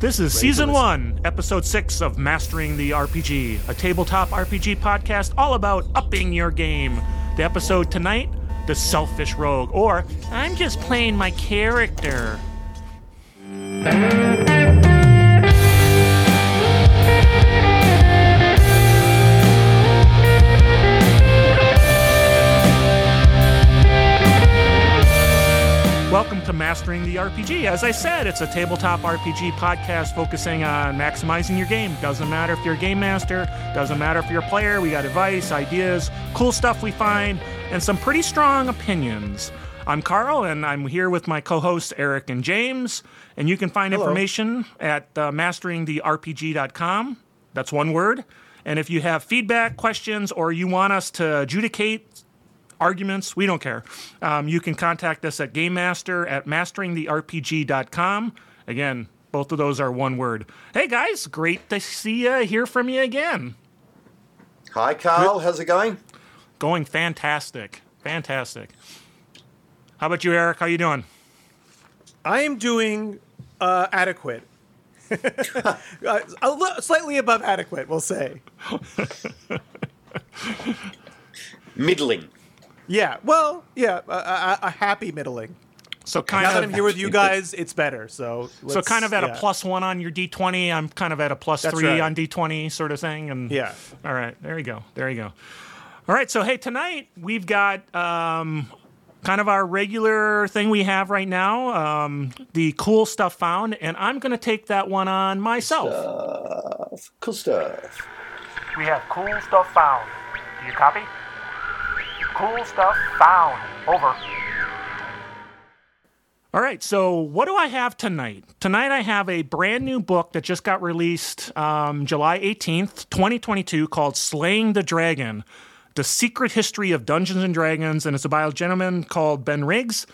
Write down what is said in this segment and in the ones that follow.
This is season one, episode six of Mastering the RPG, a tabletop RPG podcast all about upping your game. The episode tonight, The Selfish Rogue, or I'm just playing my character. To Mastering the RPG. As I said, it's a tabletop RPG podcast focusing on maximizing your game. Doesn't matter if you're a game master, doesn't matter if you're a player. We got advice, ideas, cool stuff we find, and some pretty strong opinions. I'm Carl, and I'm here with my co hosts, Eric and James. And you can find information at uh, masteringtherpg.com. That's one word. And if you have feedback, questions, or you want us to adjudicate arguments, we don't care. Um, you can contact us at GameMaster at masteringtherpg.com. Again, both of those are one word. Hey guys, great to see you, hear from you again. Hi, Carl. How's it going? Going fantastic, fantastic. How about you, Eric? How you doing? I am doing uh, adequate. uh, a li- slightly above adequate, we'll say. Middling. Yeah, well, yeah, a, a, a happy middling. So kind Now that of I'm here with you guys, it's better. So, so let's- kind of at yeah. a plus one on your d20. I'm kind of at a plus That's three right. on d20, sort of thing. And Yeah. All right, there you go. There you go. All right, so hey, tonight we've got um, kind of our regular thing we have right now, um, the cool stuff found, and I'm going to take that one on myself. Stuff. Cool stuff. We have cool stuff found. Do you copy? Cool stuff found. Over. All right, so what do I have tonight? Tonight I have a brand new book that just got released um, July 18th, 2022, called Slaying the Dragon The Secret History of Dungeons and Dragons. And it's by a gentleman called Ben Riggs.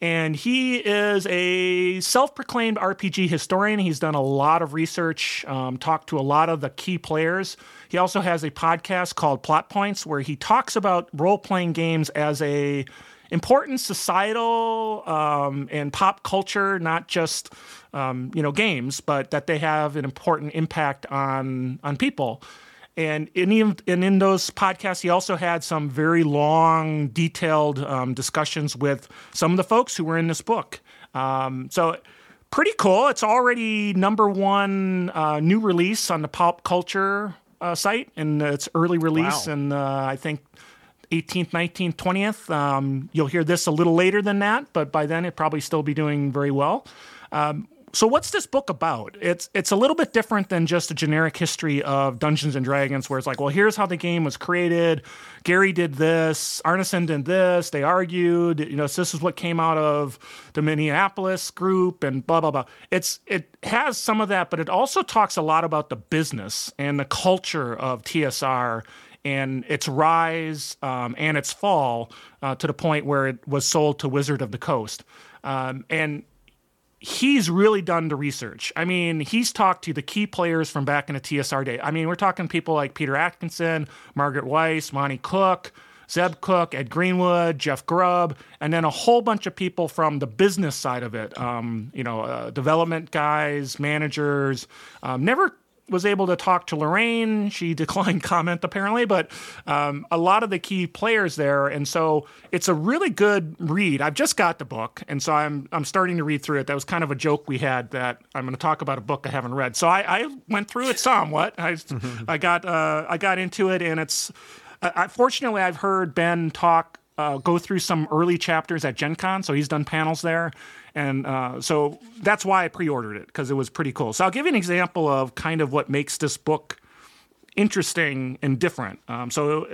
And he is a self proclaimed RPG historian. He's done a lot of research, um, talked to a lot of the key players. He also has a podcast called Plot Points where he talks about role playing games as a important societal um, and pop culture, not just um, you know games, but that they have an important impact on on people. And in and in those podcasts, he also had some very long, detailed um, discussions with some of the folks who were in this book. Um, so pretty cool. It's already number one uh, new release on the pop culture uh, site, and it's early release, Wow. and uh, I think 18th, 19th, 20th. Um, you'll hear this a little later than that, but by then it probably still be doing very well. Um, so what's this book about? It's it's a little bit different than just a generic history of Dungeons and Dragons, where it's like, well, here's how the game was created. Gary did this, Arneson did this. They argued, you know, so this is what came out of the Minneapolis group, and blah blah blah. It's it has some of that, but it also talks a lot about the business and the culture of TSR and its rise um, and its fall uh, to the point where it was sold to Wizard of the Coast. Um, and he's really done the research. I mean, he's talked to the key players from back in the TSR day. I mean, we're talking people like Peter Adkison, Margaret Weis, Monte Cook, Zeb Cook, Ed Greenwood, Jeff Grubb, and then a whole bunch of people from the business side of it. Um, you know, uh, development guys, managers. Um, never was able to talk to Lorraine. She declined comment apparently, but um, a lot of the key players there, and so it's a really good read. I've just got the book, and so I'm I'm starting to read through it. That was kind of a joke we had that I'm going to talk about a book I haven't read. So I, I went through it somewhat. I I got uh, I got into it, and it's uh, I, fortunately I've heard Ben talk. Uh, go through some early chapters at Gen Con, so he's done panels there. And uh, so that's why I pre ordered it, because it was pretty cool. So I'll give you an example of kind of what makes this book interesting and different. Um, so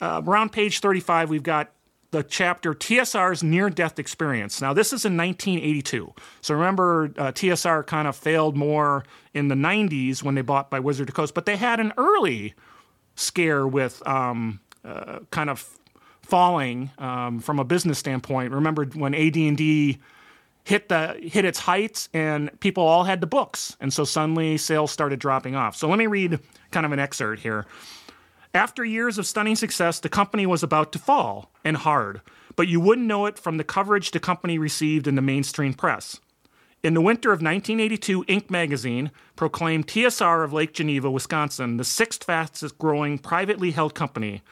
uh, around page 35, we've got the chapter TSR's near death experience. Now, this is in 1982. So remember, uh, TSR kind of failed more in the 90s when they bought by Wizard of Coast, but they had an early scare with um, uh, kind of falling um, from a business standpoint. Remember when AD&D hit the hit its heights and people all had the books and so suddenly sales started dropping off so let me read kind of an excerpt here after years of stunning success the company was about to fall and hard but you wouldn't know it from the coverage the company received in the mainstream press In the winter of 1982, Inc. magazine proclaimed TSR of Lake Geneva, Wisconsin, the sixth fastest growing privately held company.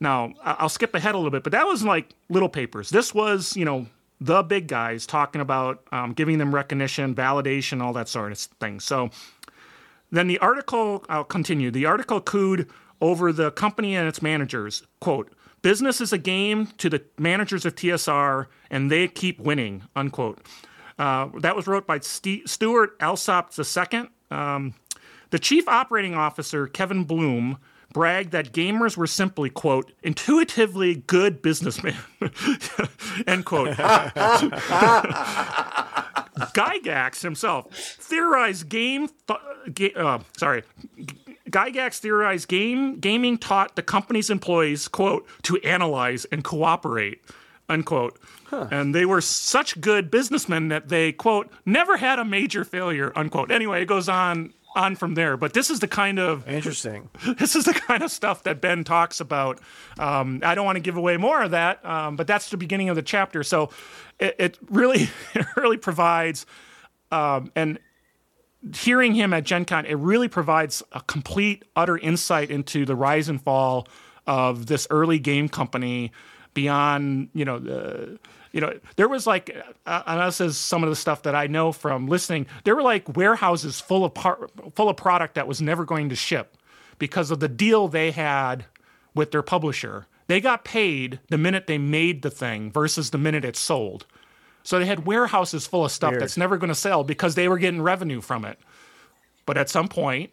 Now, I'll skip ahead a little bit, but that was like little papers. This was, you know, the big guys talking about um, giving them recognition, validation, all that sort of thing. So then the article, I'll continue. The article cooed over the company and its managers. Quote, business is a game to the managers of TSR, and they keep winning, unquote. Uh, that was wrote by St- Stewart Alsop II. Um, the chief operating officer, Kevin Blume, bragged that gamers were simply, quote, intuitively good businessmen, end quote. Gygax himself theorized game. Th- uh, sorry, Gygax theorized game gaming taught the company's employees quote to analyze and cooperate unquote. And they were such good businessmen that they quote never had a major failure unquote. Anyway, it goes on on from there. But this is the kind of Interesting. this is the kind of stuff that Ben talks about. Um, I don't want to give away more of that, um, but that's the beginning of the chapter. So it, it really, it really provides, um, and hearing him at Gen Con, it really provides a complete, utter insight into the rise and fall of this early game company beyond, you know, the. You know, there was like, uh, and this is some of the stuff that I know from listening. There were like warehouses full of par- full of product that was never going to ship because of the deal they had with their publisher. They got paid the minute they made the thing versus the minute it sold. So they had warehouses full of stuff Weird. that's never going to sell because they were getting revenue from it. But at some point,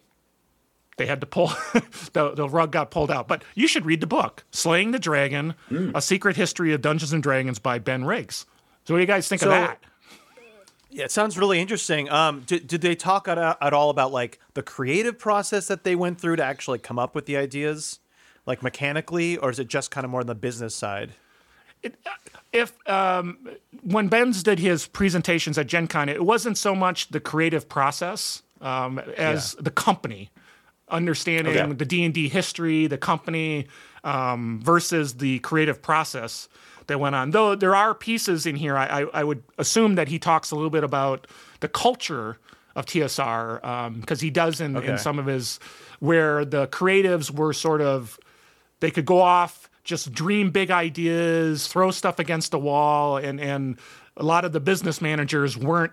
they had to pull the, the rug got pulled out. But you should read the book, Slaying the Dragon: A Secret History of Dungeons and Dragons by Ben Riggs. So what do you guys think So- of that? Yeah, it sounds really interesting. Um, did, did they talk at, at all about like the creative process that they went through to actually come up with the ideas, like mechanically, or is it just kind of more on the business side? if um, when Ben's did his presentations at Gen Con, it wasn't so much the creative process um, as the company, understanding Okay. the D and D history, the company um, versus the creative process that went on. Though there are pieces in here, I, I, I would assume that he talks a little bit about the culture of TSR because he does in, in some of his where the creatives were sort of they could go off just dream big ideas throw stuff against the wall and and a lot of the business managers weren't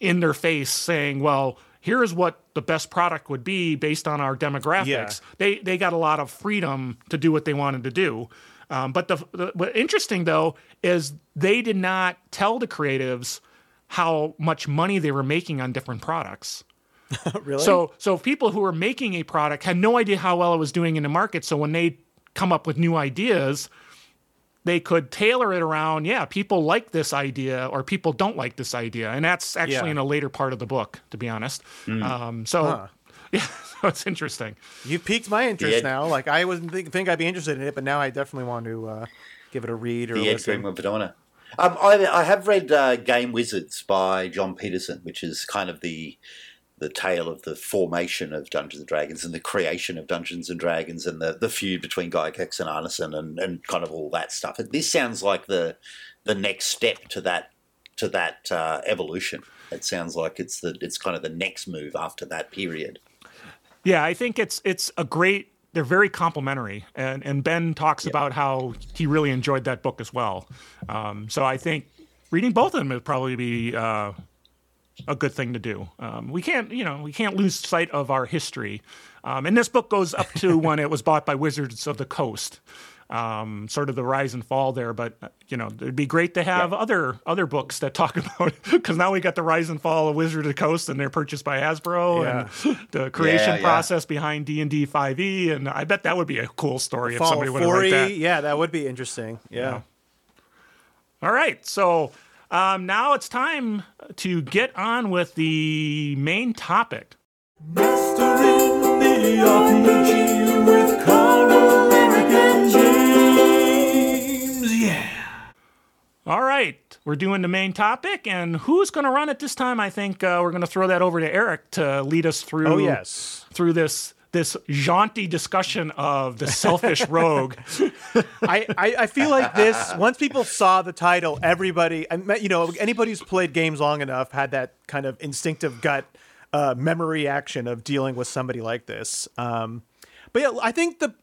in their face saying well here's what the best product would be based on our demographics Yeah. they they got a lot of freedom to do what they wanted to do um, but the, the what interesting though is they did not tell the creatives how much money they were making on different products really? so so people who were making a product had no idea how well it was doing in the market. So when they come up with new ideas, they could tailor it around, yeah, people like this idea or people don't like this idea. And that's actually Yeah. in a later part of the book, to be honest. Um, so Huh. yeah, so it's interesting. you piqued my interest Yeah. now. Like I wasn't think, think I'd be interested in it, but now I definitely want to uh, give it a read or The Ed listen. Greenwood Madonna. Um, I, I have read uh, Game Wizards by Jon Peterson, which is kind of the the tale of the formation of Dungeons and Dragons and the creation of Dungeons and Dragons and the, the feud between Gygax and Arneson and, and kind of all that stuff. This sounds like the the next step to that to that uh, evolution. It sounds like it's the it's kind of the next move after that period. Yeah, I think it's it's a great. They're very complimentary, and and Ben talks about how he really enjoyed that book as well. Um, so I think reading both of them would probably be uh, a good thing to do. Um, we can't, you know, we can't lose sight of our history. Um, and this book goes up to when it was bought by Wizards of the Coast, um, sort of the rise and fall there. But uh, you know, it'd be great to have other other books that talk about because now we got the rise and fall of Wizards of the Coast, and they're purchased by Hasbro, and the creation Yeah, yeah. process behind D and D Five E. And I bet that would be a cool story if somebody would 40, that. yeah, that would be interesting. Yeah. All right, so um, now it's time to get on with the main topic. Mastering the RPG with Carl, and James. Yeah. All right, we're doing the main topic, and who's going to run it this time? I think uh, we're going to throw that over to Eric to lead us through. Oh yes. through this this jaunty discussion of the selfish rogue. I, I, I feel like this once people saw the title, everybody you know anybody who's played games long enough had that kind of instinctive gut uh, memory action of dealing with somebody like this. Um, but yeah, I think the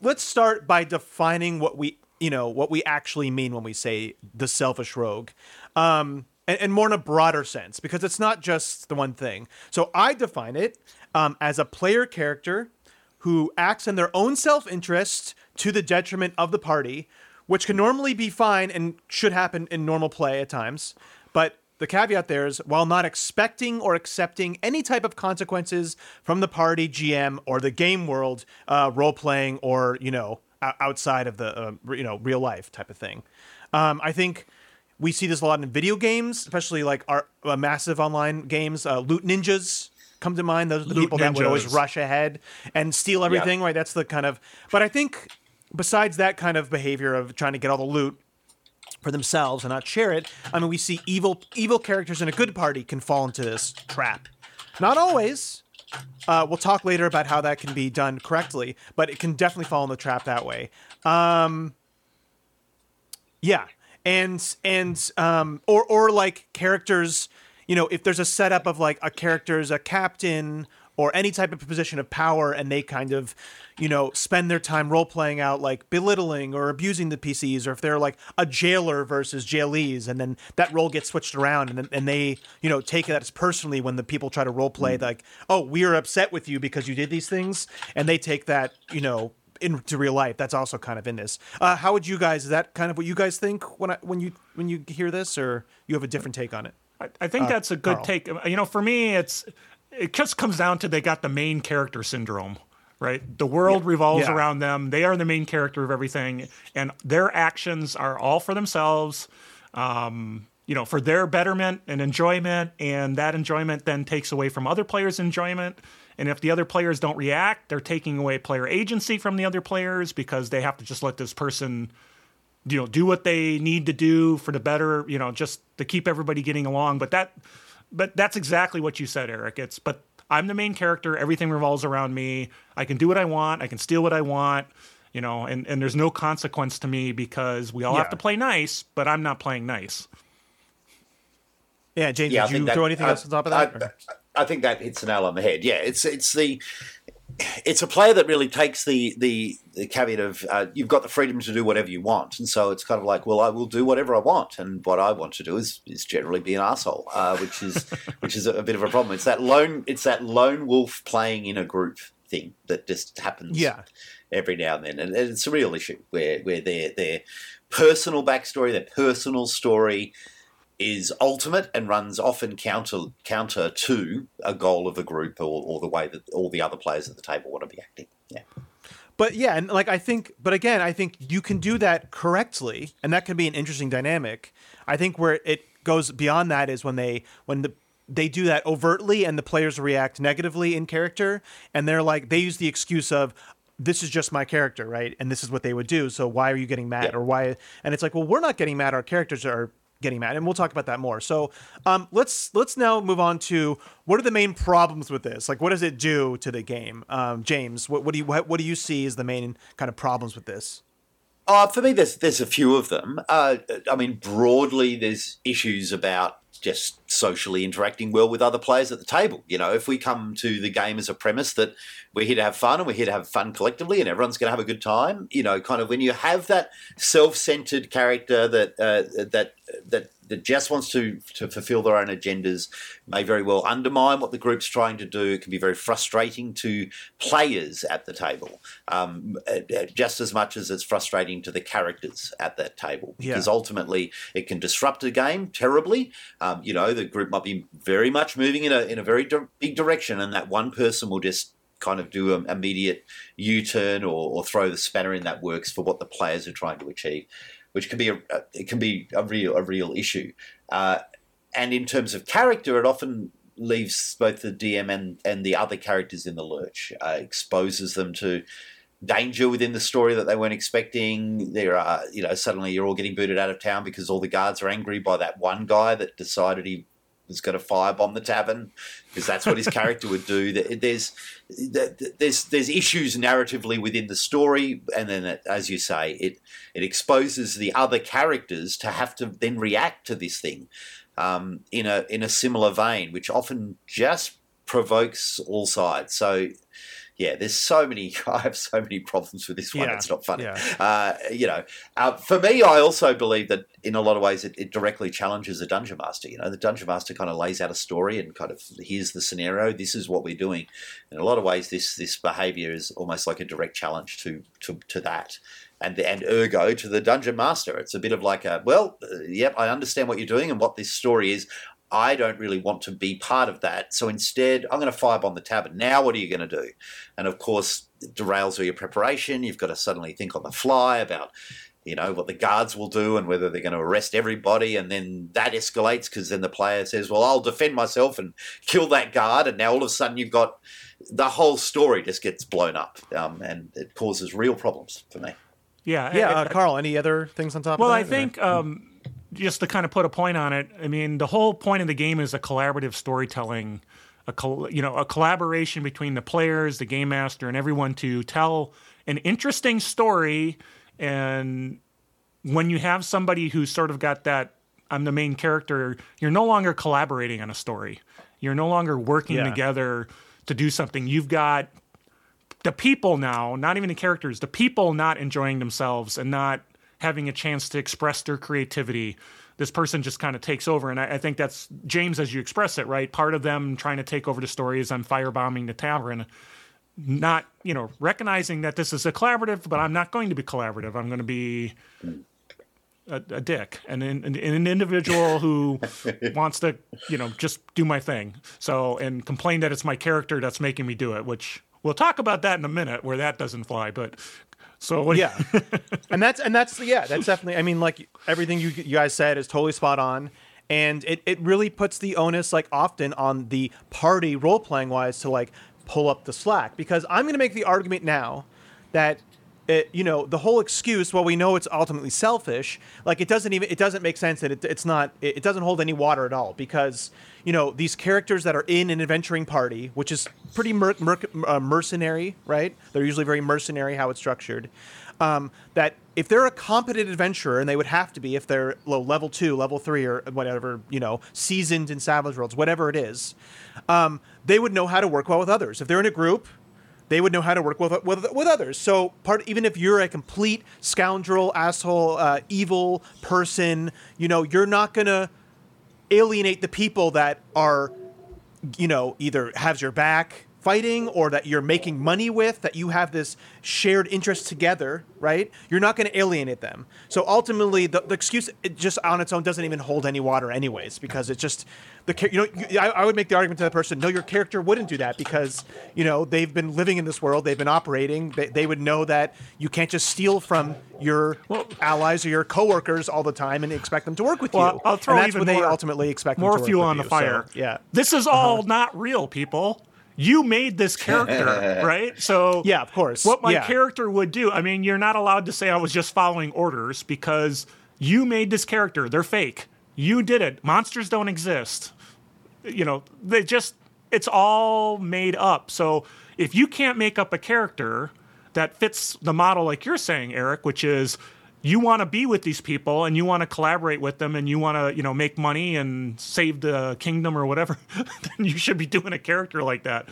let's start by defining what we you know what we actually mean when we say the selfish rogue. Um, and, and more in a broader sense because it's not just the one thing. So I define it um, as a player character who acts in their own self interest to the detriment of the party, which can normally be fine and should happen in normal play at times. But the caveat there is while not expecting or accepting any type of consequences from the party, GM, or the game world, uh, role playing, or, you know, outside of the, uh, you know, real life type of thing. Um, I think we see this a lot in video games, especially like our uh, massive online games. Uh, Loot ninjas come to mind. Those are the Loot people that would always rush ahead and steal everything. Right? That's the kind of. But I think besides that kind of behavior of trying to get all the loot for themselves and not share it, I mean, we see evil evil characters in a good party can fall into this trap. Not always. Uh, we'll talk later about how that can be done correctly, but it can definitely fall in the trap that way. Um, yeah, and and um, or or like characters, you know, if there's a setup of like a character's a captain or any type of position of power, and they kind of, you know, spend their time role playing out like belittling or abusing the PCs, or if they're like a jailer versus jailees, and then that role gets switched around, and then and they, you know, take that as personally when the people try to role play like, oh, we are upset with you because you did these things, and they take that, you know, into real life. That's also kind of in this. Uh, how would you guys? Is that kind of what you guys think when I, when you when you hear this, or you have a different take on it? I, I think that's a good Carl. take. You know, for me, it's it just comes down to they got the main character syndrome, right? The world revolves Yeah. around them. They are the main character of everything, and their actions are all for themselves. Um, you know, for their betterment and enjoyment, and that enjoyment then takes away from other players' enjoyment. And if the other players don't react, they're taking away player agency from the other players because they have to just let this person you know do what they need to do for the better you know just to keep everybody getting along but that but that's exactly what you said eric it's but i'm the main character everything revolves around me i can do what i want i can steal what i want you know and, and there's no consequence to me because we all Yeah. have to play nice but i'm not playing nice Yeah, James, Yeah, did you that- throw anything I- else on top of that? I, or? I think that hits the nail on the head. Yeah, it's it's the it's a player that really takes the the, the caveat of uh, you've got the freedom to do whatever you want, and so it's kind of like, well, I will do whatever I want, and what I want to do is is generally be an asshole, uh, which is which is a, a bit of a problem. It's that lone it's that lone wolf playing in a group thing that just happens Yeah. every now and then, and it's a real issue where where their their personal backstory, their personal story is ultimate and runs often counter counter to a goal of the group or, or the way that all the other players at the table want to be acting. Yeah. But yeah, and like I think, but again, I think you can do that correctly, and that can be an interesting dynamic. I think where it goes beyond that is when they when the they do that overtly and the players react negatively in character, and they're like they use the excuse of this is just my character, right? And this is what they would do. So why are you getting mad Yeah. or why? And it's like, well, we're not getting mad. Our characters are getting mad, and we'll talk about that more. So um, let's let's now move on to what are the main problems with this? Like, what does it do to the game? Um, James, what, what do you what, what do you see as the main kind of problems with this? Uh, for me, there's there's a few of them. Uh, I mean, broadly, there's issues about just socially interacting well with other players at the table. You know, if we come to the game as a premise that we're here to have fun and we're here to have fun collectively and everyone's going to have a good time, you know, kind of when you have that self-centered character that uh, that that that just wants to to fulfill their own agendas may very well undermine what the group's trying to do. It can be very frustrating to players at the table, um, uh, uh, just as much as it's frustrating to the characters at that table. Yeah. Because ultimately, it can disrupt a game terribly. Um, you know, the group might be very much moving in a in a very di- big direction, and that one person will just kind of do an immediate U-turn or, or throw the spanner in that works for what the players are trying to achieve, which can be a, a- it can be a real a real issue. Uh, and in terms of character, it often leaves both the DM and, and the other characters in the lurch, uh, exposes them to danger within the story that they weren't expecting. There are, you know, suddenly you're all getting booted out of town because all the guards are angry by that one guy that decided he was going to firebomb the tavern because that's what his character would do. There's there's there's issues narratively within the story, and then it, as you say, it it exposes the other characters to have to then react to this thing um, in a in a similar vein, which often just provokes all sides. So. Yeah, there's so many. I have so many problems with this one. Yeah, It's not funny. yeah. Uh, you know, uh, for me, I also believe that in a lot of ways it, it directly challenges the dungeon master. You know, the dungeon master kind of lays out a story and kind of here's the scenario. This is what we're doing. In a lot of ways, this this behaviour is almost like a direct challenge to to, to that. And, and ergo to the dungeon master. It's a bit of like a, well, uh, yep, I understand what you're doing and what this story is. I don't really want to be part of that. So instead, I'm going to firebomb the tavern. Now, what are you going to do? And of course, it derails all your preparation. You've got to suddenly think on the fly about, you know, what the guards will do and whether they're going to arrest everybody. And then that escalates because then the player says, well, I'll defend myself and kill that guard. And now all of a sudden you've got the whole story just gets blown up um, and it causes real problems for me. Yeah, Yeah, I- uh, Carl. Any other things on top? Well, of that? Well, I that? think um, just to kind of put a point on it, I mean, the whole point of the game is a collaborative storytelling, a col- you know, a collaboration between the players, the game master, and everyone to tell an interesting story. And when you have somebody who's sort of got that, I'm the main character, you're no longer collaborating on a story. You're no longer working Yeah. together to do something. You've got the people now, not even the characters, the people not enjoying themselves and not having a chance to express their creativity. This person just kind of takes over. And I, I think that's James, as you express it, right? Part of them trying to take over the story is I'm firebombing the tavern, not, you know, recognizing that this is a collaborative, but I'm not going to be collaborative. I'm going to be a, a dick and an, an, an individual who wants to, you know, just do my thing. So, and complain that it's my character that's making me do it, which we'll talk about that in a minute where that doesn't fly. But so, what, yeah. And that's and that's yeah that's definitely i mean like everything you, you guys said is totally spot on. And it, it really puts the onus like often on the party role playing wise to like pull up the slack. Because i'm going to make the argument now that it, you know the whole excuse well we know it's ultimately selfish like it doesn't even it doesn't make sense and it, it's not it, it doesn't hold any water at all because you know these characters that are in an adventuring party which is pretty mer- mer- uh, mercenary right? They're usually very mercenary how it's structured. Um, that if they're a competent adventurer and they would have to be if they're low level two level three or whatever you know seasoned in savage worlds whatever it is um, they would know how to work well with others. If they're in a group they would know how to work with, with, with others. So part even if you're a complete scoundrel, asshole, uh, evil person, you know, you're not gonna alienate the people that are, you know, either has your back fighting or that you're making money with, that you have this shared interest together, right? You're not going to alienate them. So ultimately, the, the excuse it just on its own doesn't even hold any water, anyways, because it's just the you know you, I, I would make the argument to the person, no, your character wouldn't do that because you know they've been living in this world, they've been operating, they, they would know that you can't just steal from your allies or your coworkers all the time and expect them to work with Well, you. I'll throw and that's even what they ultimately expect. more fuel on the you. So, fire. yeah. This is all uh-huh. not real, people. You made this character, right? So Yeah, of course. What my Yeah. character would do. I mean, you're not allowed to say I was just following orders because you made this character. They're fake. You did it. Monsters don't exist. You know, they just it's all made up. So if you can't make up a character that fits the model like you're saying, Eric, which is you want to be with these people and you want to collaborate with them and you want to, you know, make money and save the kingdom or whatever, then you should be doing a character like that.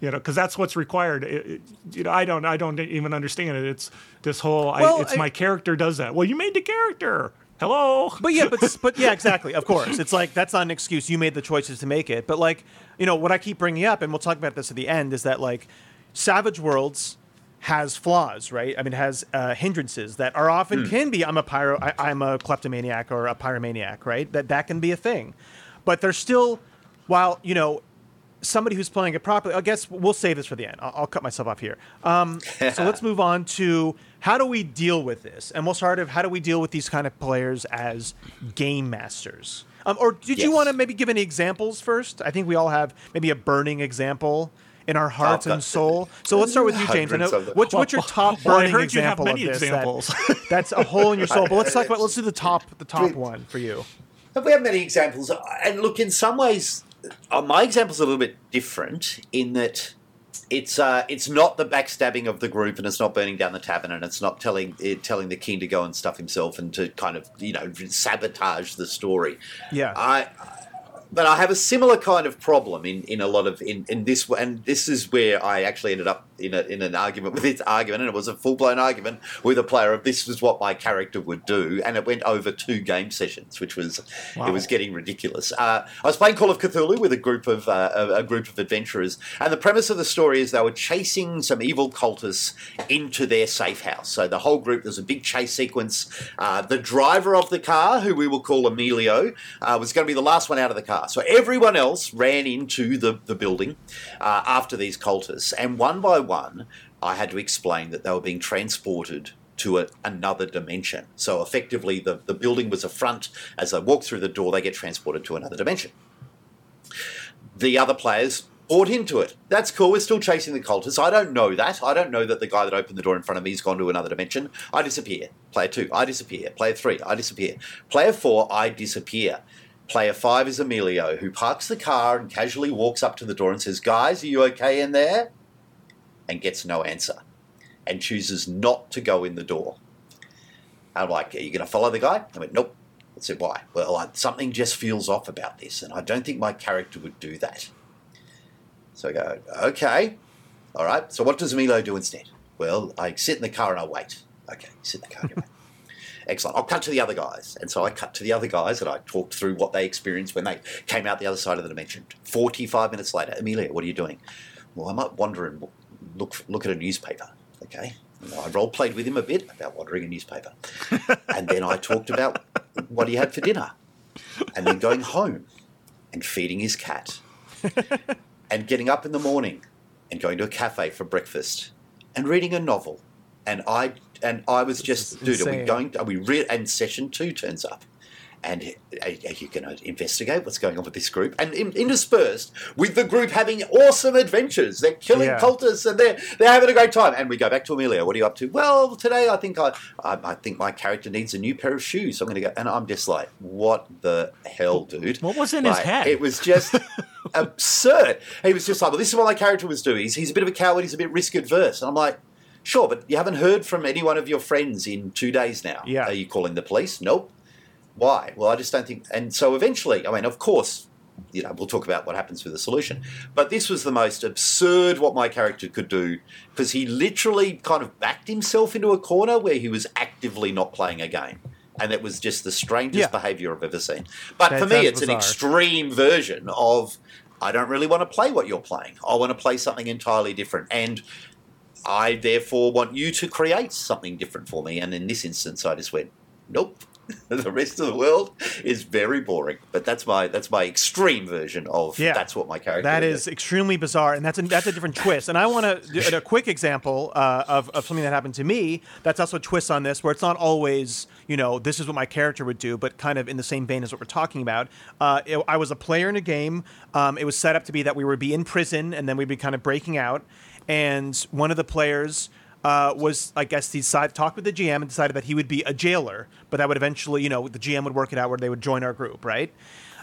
You know, because that's what's required. It- it- you know, I don't I don't even understand it. It's this whole Well, I, it's I- my character does that. Well, you made the character. Hello. But yeah, but but yeah, exactly. Of course, it's like that's not an excuse. You made the choices to make it. But like, you know, what I keep bringing up, and we'll talk about this at the end, is that like, Savage Worlds has flaws, right? I mean, it has uh, hindrances that are often can be. I'm a pyro. I, I'm a kleptomaniac or a pyromaniac, right? That that can be a thing. But there's still, while you know, somebody who's playing it properly. I guess we'll save this for the end. I'll, I'll cut myself off here. Um, so let's move on to how do we deal with this, and we'll start of how do we deal with these kind of players as game masters. Um, or did you want to maybe give any examples first? I think we all have maybe a burning example in our hearts and soul. So let's start with you, James. I know, what's, what's your top Well, burning have example many of this? That, that's a hole in your soul. But let's talk about. Let's do the top. The top one for you. we have many examples, and look, in some ways, uh, my example's a little bit different in that it's uh, it's not the backstabbing of the group, and it's not burning down the tavern, and it's not telling it, telling the king to go and stuff himself and to kind of you know sabotage the story. Yeah. I. But I have a similar kind of problem in, in a lot of in, in this and this is where I actually ended up in a, in an argument with this argument and it was a full blown argument with a player of this was what my character would do and it went over two game sessions which was it was getting ridiculous. Uh, I was playing Call of Cthulhu with a group of uh, a, a group of adventurers and the premise of the story is they were chasing some evil cultists into their safe house. So the whole group there's a big chase sequence. Uh, the driver of the car, who we will call Emilio, uh, was going to be the last one out of the car. So everyone else ran into the, the building uh, after these cultists, and one by one, I had to explain that they were being transported to a, another dimension. So effectively, the, the building was a front. As they walk through the door, they get transported to another dimension. The other players bought into it. That's cool. We're still chasing the cultists. I don't know that. I don't know that the guy that opened the door in front of me has gone to another dimension. I disappear. Player two, I disappear. Player three, I disappear. Player four, I disappear. Player five is Emilio, who parks the car and casually walks up to the door and says, Guys, are you okay in there? And gets no answer and chooses not to go in the door. I'm like, Are you going to follow the guy? I went, Nope. I said, Why? Well, I, something just feels off about this, and I don't think my character would do that. So I go, Okay. All right. So what does Emilio do instead? Well, I sit in the car and I wait. Okay, sit in the car. Excellent. I'll cut to the other guys. And so I cut to the other guys and I talked through what they experienced when they came out the other side of the dimension. 45 minutes later, Emilio, what are you doing? Well, I might wander and look, look at a newspaper. Okay. And I role played with him a bit about ordering a newspaper. and then I talked about what he had for dinner. And then going home and feeding his cat. and getting up in the morning and going to a cafe for breakfast and reading a novel. And I and I was just, dude, are we insane. going? Are we re-? And session two turns up, and uh, are, are you going to uh, investigate what's going on with this group? And in, interspersed with the group having awesome adventures, they're killing Yeah. cultists and they're they're having a great time. And we go back to Emilio. What are you up to? Well, today I think I I, I think my character needs a new pair of shoes. So I'm going to go, and I'm just like, what the hell, dude? What was in his Like, head? It was just. absurd. He was just like, well, this is what my character was doing. He's, he's a bit of a coward. He's a bit risk adverse. And I'm like, sure, but you haven't heard from any one of your friends in two days now. Yeah. Are you calling the police? Nope. Why? Well, I just don't think. And so eventually, I mean, of course, you know, we'll talk about what happens with the solution. But this was the most absurd what my character could do because he literally kind of backed himself into a corner where he was actively not playing a game. And it was just the strangest Yeah. behavior I've ever seen. But That for me, it's an extreme version of I don't really want to play what you're playing. I want to play something entirely different. And I therefore want you to create something different for me. And in this instance, I just went, nope. the rest of the world is very boring. But that's my that's my extreme version of Yeah. that's what my character. That is, is extremely bizarre, and that's a, that's a different twist. And I want to do a quick example uh, of of something that happened to me. That's also a twist on this, where it's not always you know this is what my character would do, but kind of in the same vein as what we're talking about. Uh, it- I was a player in a game. Um, it was set up to be that we would be in prison, and then we'd be kind of breaking out. And one of the players uh, was, I guess, he decided talked with the GM and decided that he would be a jailer, but that would eventually, you know, the GM would work it out where they would join our group, right?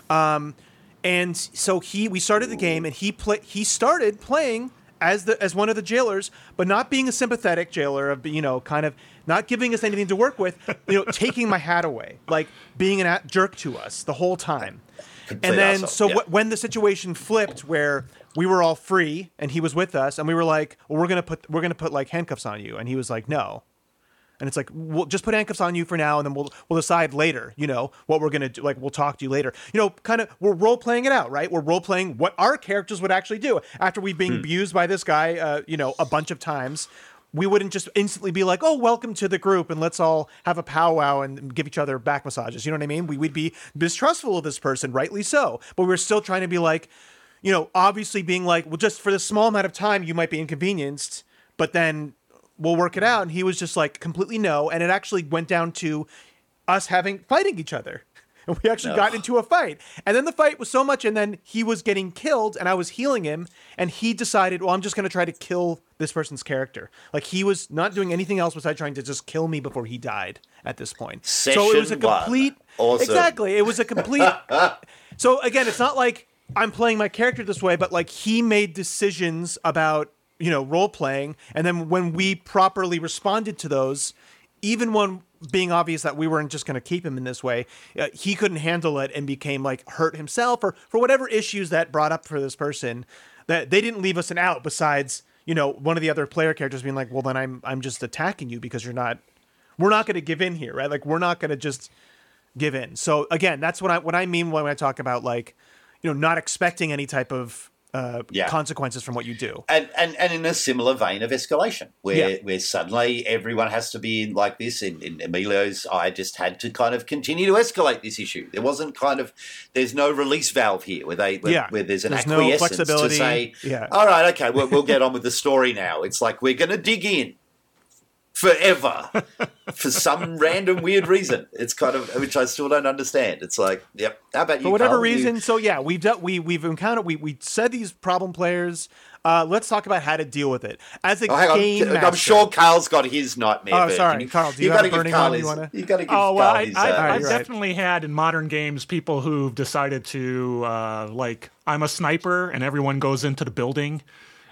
Um, and so he, we started the game, and he play, he started playing as the as one of the jailers, but not being a sympathetic jailer of you know, kind of not giving us anything to work with, you know, taking my hat away, like being an a- jerk to us the whole time. And then, so yeah. wh- when the situation flipped, where we were all free and he was with us, and we were like, "Well, we're gonna put we're gonna put like handcuffs on you," and he was like, "No." And it's like, we'll just put handcuffs on you for now, and then we'll we'll decide later. You know what we're gonna do. Like we'll talk to you later. You know, kind of we're role playing it out, right? We're role playing what our characters would actually do after we've Hmm. been abused by this guy, uh, you know, a bunch of times. We wouldn't just instantly be like, "Oh, welcome to the group," and let's all have a powwow and give each other back massages. You know what I mean? We would be mistrustful of this person, rightly so, but we're still trying to be like, you know, obviously being like, well, just for this small amount of time, you might be inconvenienced, but then we'll work it out. And he was just like completely no. And it actually went down to us having fighting each other. And we actually got into a fight. And then the fight was so much, and then he was getting killed, and I was healing him, and he decided, well, I'm just going to try to kill this person's character. Like he was not doing anything else besides trying to just kill me before he died at this point. so it was a complete. Awesome. Exactly. It was a complete. so again, it's not like I'm playing my character this way, but like he made decisions about you know role playing, and then when we properly responded to those, even when being obvious that we weren't just going to keep him in this way, uh, he couldn't handle it and became like hurt himself or for whatever issues that brought up for this person. That they didn't leave us an out besides you know one of the other player characters being like, well then I'm I'm just attacking you because you're not. We're not going to give in here, right? Like we're not going to just give in. So again, that's what I what I mean when I talk about like, you know, not expecting any type of uh, Yeah. consequences from what you do. and, and and in a similar vein of escalation, where Yeah. where suddenly everyone has to be in like this. In, in Emilio's, I just had to kind of continue to escalate this issue. There wasn't kind of there's no release valve here where they where, Yeah. where there's an There's no acquiescence flexibility. to say, Yeah. all right, okay, we'll, we'll get on with the story now. It's like we're going to dig in forever for some random weird reason. It's kind of which I still don't understand. It's like, yep. How about you? For whatever Carl? You- reason, so yeah, we've done, we we've encountered we we said these problem players. Uh, let's talk about how to deal with it as a Oh, game on. master. I'm sure Carl's got his nightmare. Oh, version. sorry. Carl, do you have gotta a burning Carl one you wanna- You got to give Oh well, Carl I, his. I, uh, I've right. definitely had in modern games people who've decided to uh, like I'm a sniper and everyone goes into the building,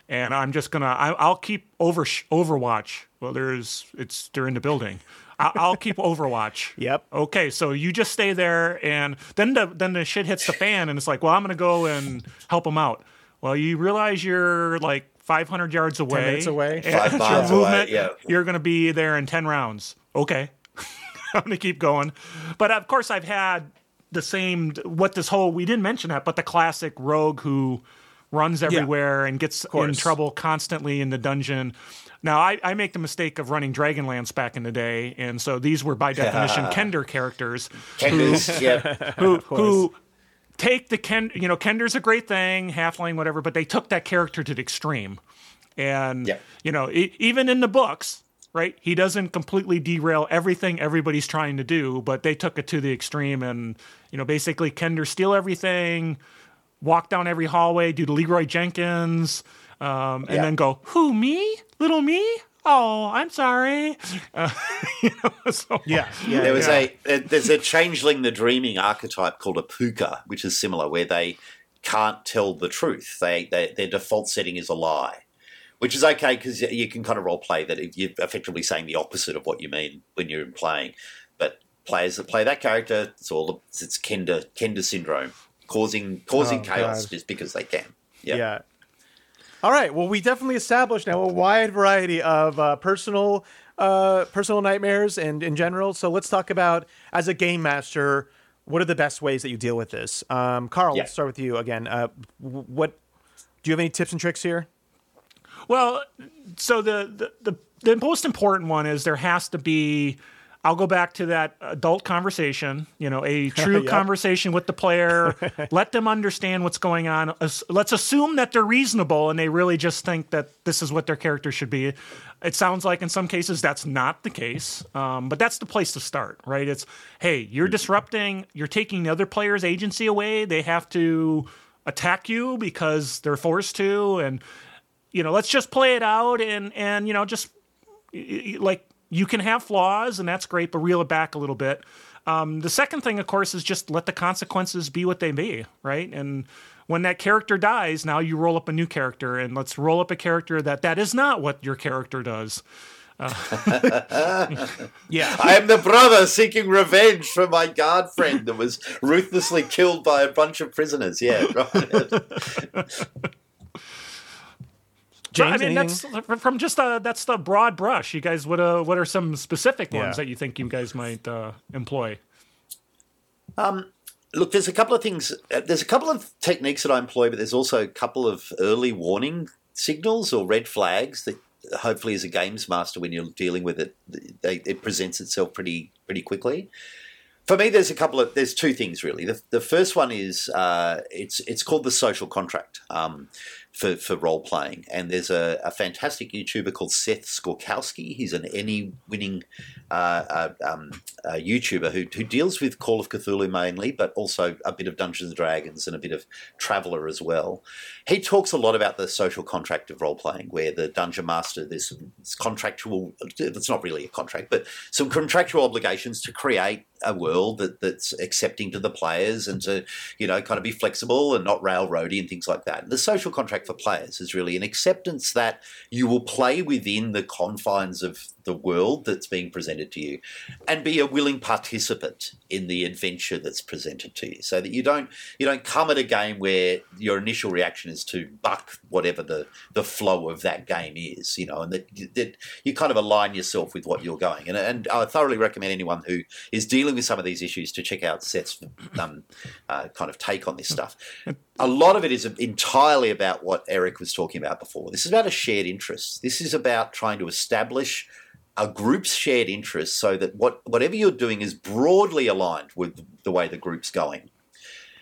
and I'm just gonna I, I'll keep over Overwatch. Well, there's it's they're in the building. I, I'll keep Overwatch. Yep. Okay, so you just stay there, and then the then the shit hits the fan, and it's like, well, I'm gonna go and help them out. Well, you realize you're like 500 yards away, minutes away. and Five your miles away, movement, yeah. you're going to be there in 10 rounds. Okay. I'm going to keep going. But of course, I've had the same, what this whole, we didn't mention that, but the classic rogue who runs everywhere and gets in trouble constantly in the dungeon. Now, I, I make the mistake of running Dragonlance back in the day. And so these were by definition Kender characters Kenders, yeah. who, who take the Ken, you know, Kender's a great thing, halfling, whatever, but they took that character to the extreme. And, Yeah. you know, e- even in the books, right, he doesn't completely derail everything everybody's trying to do, but they took it to the extreme and, you know, basically Kender steal everything, walk down every hallway, do the Leroy Jenkins, um, and Yeah. then go, who, me? Little me? Oh, I'm sorry. Uh, you know, so, Yeah, yeah. There was Yeah. a a there's a changeling the dreaming archetype called a pooka, which is similar, where they can't tell the truth. They, they their default setting is a lie, which is okay because you can kind of role play that you're effectively saying the opposite of what you mean when you're playing. But players that play that character, it's all it's Kender Kender syndrome, causing causing Oh, chaos God. just because they can. Yeah. Yeah. All right. Well, we definitely established now a wide variety of uh, personal uh, personal nightmares and in general. So let's talk about as a game master, what are the best ways that you deal with this? Um, Carl, Yeah. let's start with you again. Uh, what do you have any tips and tricks here? Well, so the, the the the most important one is there has to be. I'll go back to that adult conversation. You know, a true Yep. conversation with the player. Let them understand what's going on. Let's assume that they're reasonable and they really just think that this is what their character should be. It sounds like in some cases that's not the case, um, but that's the place to start, right? It's hey, you're disrupting, you're taking the other player's agency away. They have to attack you because they're forced to, and you know, let's just play it out and and you know, just like you can have flaws and that's great, but reel it back a little bit. Um, the second thing, of course, is just let the consequences be what they be, right? And when that character dies, now you roll up a new character, and let's roll up a character that that is not what your character does. Yeah. I am the brother seeking revenge for my guard friend that was ruthlessly killed by a bunch of prisoners. Yeah, right. So, I mean, anything? that's from just uh, that's the broad brush. You guys, what uh, what are some specific ones Yeah. that you think you guys might uh, employ? Look, there's a couple of things. uh, There's a couple of techniques that I employ, but there's also a couple of early warning signals or red flags that hopefully, as a games master, when you're dealing with it, they, it presents itself pretty pretty quickly. For me, there's a couple of there's two things really. The, the first one is uh, it's it's called the social contract, um, for, for role playing. And there's a, a fantastic YouTuber called Seth Skorkowsky. He's an Emmy winning uh, uh, um, uh, YouTuber who, who deals with Call of Cthulhu mainly, but also a bit of Dungeons and Dragons and a bit of Traveller as well. He talks a lot about the social contract of role playing, where the dungeon master there's contractual. It's not really a contract, but some contractual obligations to create a world that, that's accepting to the players and to you know kind of be flexible and not railroady and things like that. The social contract for players is really an acceptance that you will play within the confines of the world that's being presented to you and be a willing participant in the adventure that's presented to you so that you don't you don't come at a game where your initial reaction is to buck whatever the the flow of that game is you know and that, that you kind of align yourself with what you're going and, and I thoroughly recommend anyone who is dealing with some of these issues to check out Seth's um, uh, kind of take on this stuff a lot of it is entirely about what Eric was talking about before. This is about a shared interest. This is about trying to establish a group's shared interest so that what whatever you're doing is broadly aligned with the way the group's going.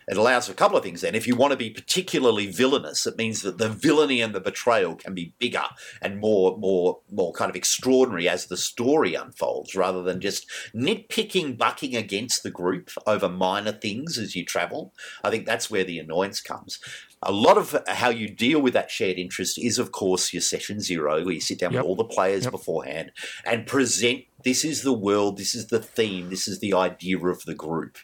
It allows for a couple of things then. If you want to be particularly villainous, it means that the villainy and the betrayal can be bigger and more more more kind of extraordinary as the story unfolds, rather than just nitpicking, bucking against the group over minor things as you travel. I think that's where the annoyance comes. A lot of how you deal with that shared interest is, of course, your session zero, where you sit down Yep. with all the players Yep. beforehand and present this is the world, this is the theme, this is the idea of the group.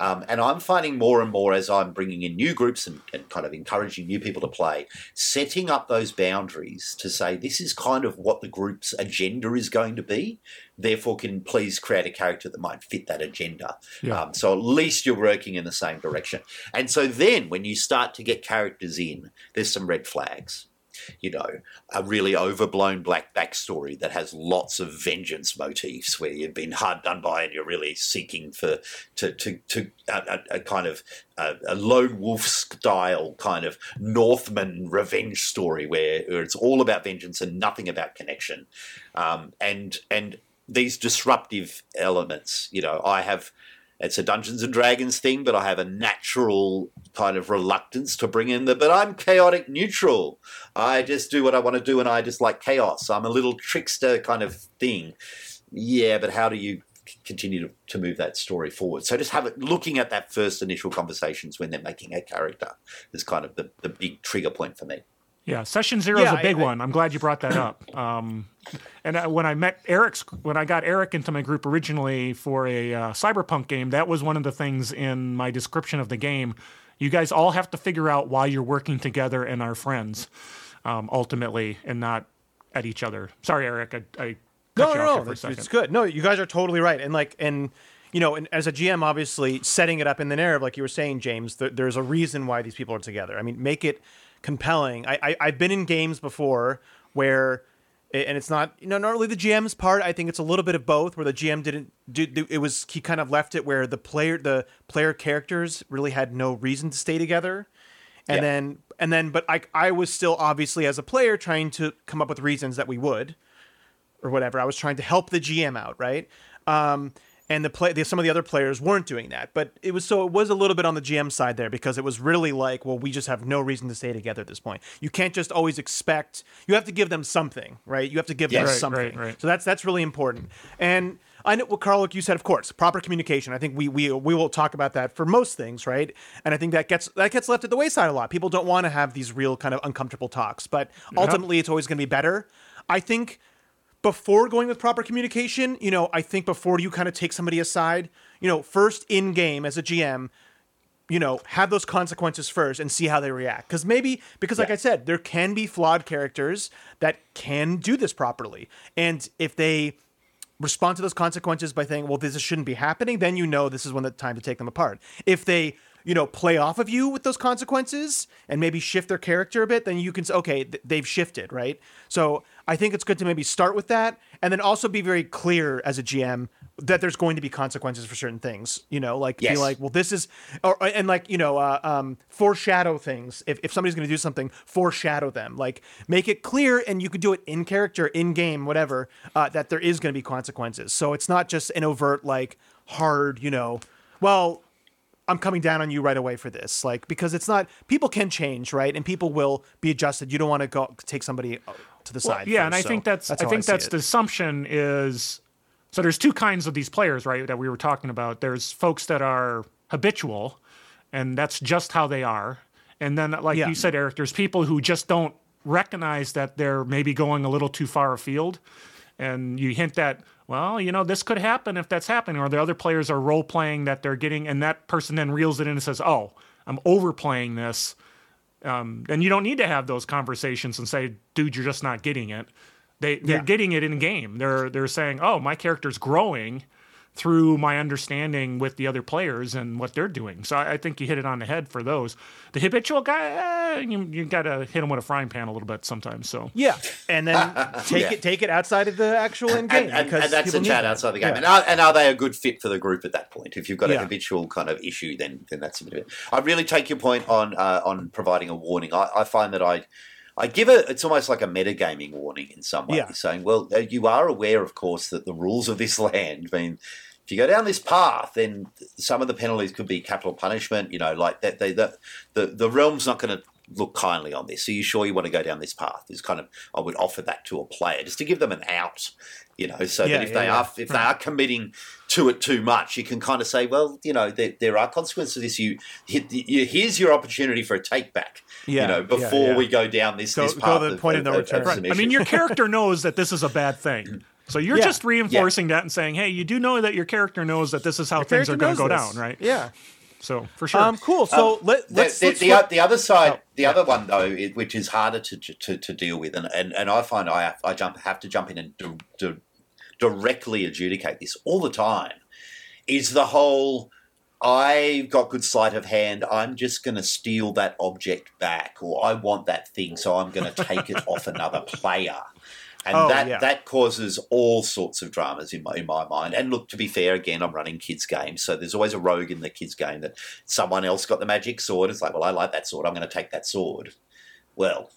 Um, and I'm finding more and more as I'm bringing in new groups and, and kind of encouraging new people to play, setting up those boundaries to say this is kind of what the group's agenda is going to be. Therefore, can please create a character that might fit that agenda. Yeah. Um, so at least you're working in the same direction. And so then when you start to get characters in, there's some red flags you know, a really overblown black backstory that has lots of vengeance motifs where you've been hard done by and you're really seeking for to to, to a, a, kind of a, a lone wolf style kind of Northman revenge story where, where it's all about vengeance and nothing about connection, um, and and these disruptive elements. You know, I have it's a Dungeons and Dragons thing, but I have a natural kind of reluctance to bring in the. But I'm chaotic neutral. I just do what I want to do, and I just like chaos. I'm a little trickster kind of thing. Yeah, but how do you continue to, to move that story forward? So just have it looking at that first initial conversations when they're making a character is kind of the, the big trigger point for me. Yeah, session zero is a big I- I- one. I'm glad you brought that up. Um, and uh, when I met Eric's, when I got Eric into my group originally for a uh, cyberpunk game, that was one of the things in my description of the game. You guys all have to figure out why you're working together and are friends, um, ultimately, and not at each other. Sorry, Eric, I, I cut No, you no, off no, there for a it's, second. it's good. No, you guys are totally right. And like, and you know, and as a GM, obviously setting it up in the narrative, like you were saying, James, th- there's a reason why these people are together. I mean, make it compelling. I, I I've been in games before where. And it's not, you know, not really the GM's part. I think it's a little bit of both, where the GM didn't do. do it was he kind of left it where the player, the player characters really had no reason to stay together, and Yeah. then and then, but I I was still obviously as a player trying to come up with reasons that we would, or whatever. I was trying to help the GM out, right? Um, and the play, the, some of the other players weren't doing that, but it was so it was a little bit on the GM side there because it was really like, well, we just have no reason to stay together at this point. You can't just always expect. You have to give them something, right? You have to give them Right, something. right, right. So that's that's really important. And I know, what Carl, like you said, of course, proper communication. I think we we we will talk about that for most things, right? And I think that gets that gets left at the wayside a lot. People don't want to have these real kind of uncomfortable talks, but ultimately, it's always going to be better. I think before going with proper communication, you know, I think before you kind of take somebody aside, you know, first in game as a GM, you know, have those consequences first and see how they react. Because maybe, because like Yeah. I said, there can be flawed characters that can do this properly. And if they respond to those consequences by saying, well, this shouldn't be happening, then you know this is when the time to take them apart. If they, you know, play off of you with those consequences and maybe shift their character a bit, then you can say, okay, th- they've shifted, right? So I think it's good to maybe start with that and then also be very clear as a GM that there's going to be consequences for certain things, you know, like Yes. be like, well, this is, or, and like, you know, uh, um, foreshadow things. If, if somebody's going to do something, foreshadow them, like make it clear and you could do it in character, in game, whatever, uh, that there is going to be consequences. So it's not just an overt, like hard, you know, well, I'm coming down on you right away for this, like because it's not people can change, right? And people will be adjusted. You don't want to go take somebody uh, to the side. yeah, and first, I think so that's, I think see that's it. the assumption is so there's two kinds of these players, right, that we were talking about. There's folks that are habitual and that's just how they are. And then like Yeah. you said Eric, there's people who just don't recognize that they're maybe going a little too far afield and you hint that well, you know, this could happen if that's happening or the other players are role playing that they're getting and that person then reels it in and says, "Oh, I'm overplaying this." um, and you don't need to have those conversations and say, "Dude, you're just not getting it." They they're Yeah. getting it in game. They're they're saying, "Oh, my character's growing through my understanding with the other players and what they're doing." So I, I think you hit it on the head for those. The habitual guy, eh, you you got to hit him with a frying pan a little bit sometimes. So Yeah, and then take Yeah. it take it outside of the actual in game and, and, because and that's people a chat outside the game. Yeah. And, are, and are they a good fit for the group at that point? If you've got a Yeah. habitual kind of issue, then then that's a bit of it. I really take your point on uh, on providing a warning. I, I find that I. I give it. It's almost like a metagaming warning in some way, Yeah. saying, "Well, uh, you are aware, of course, that the rules of this land mean if you go down this path, then some of the penalties could be capital punishment. You know, like that. They, the, the the realm's not going to look kindly on this. Are you sure you want to go down this path? Is kind of I would offer that to a player just to give them an out. You know, so Yeah, that if yeah, they yeah. are if they are committing to it too much, you can kind of say, well, you know, there, there are consequences to this. You, you here's your opportunity for a take back. Yeah, you know, before we go down this Go- this go path to the point of of- no of- of return. I mean, your character knows that this is a bad thing. So you're Yeah. just reinforcing that and saying, "Hey, you do know that your character knows that this is how things are going to go this. down, right?" Yeah. So for sure. Um. Cool. So let the, let's, the, let's the, flip- the other side, Oh, the other one though, it, which is harder to, to, to deal with, and, and, and I find I have, I jump have to jump in and do, di- directly adjudicate this all the time, is the whole. I've got good sleight of hand. I'm just going to steal that object back, or I want that thing, so I'm going to take it off another player. And Oh, that, yeah. that causes all sorts of dramas in my, in my mind. And look, to be fair, again, I'm running kids' games, so there's always a rogue in the kids' game that someone else got the magic sword. It's like, well, I like that sword. I'm going to take that sword. Well,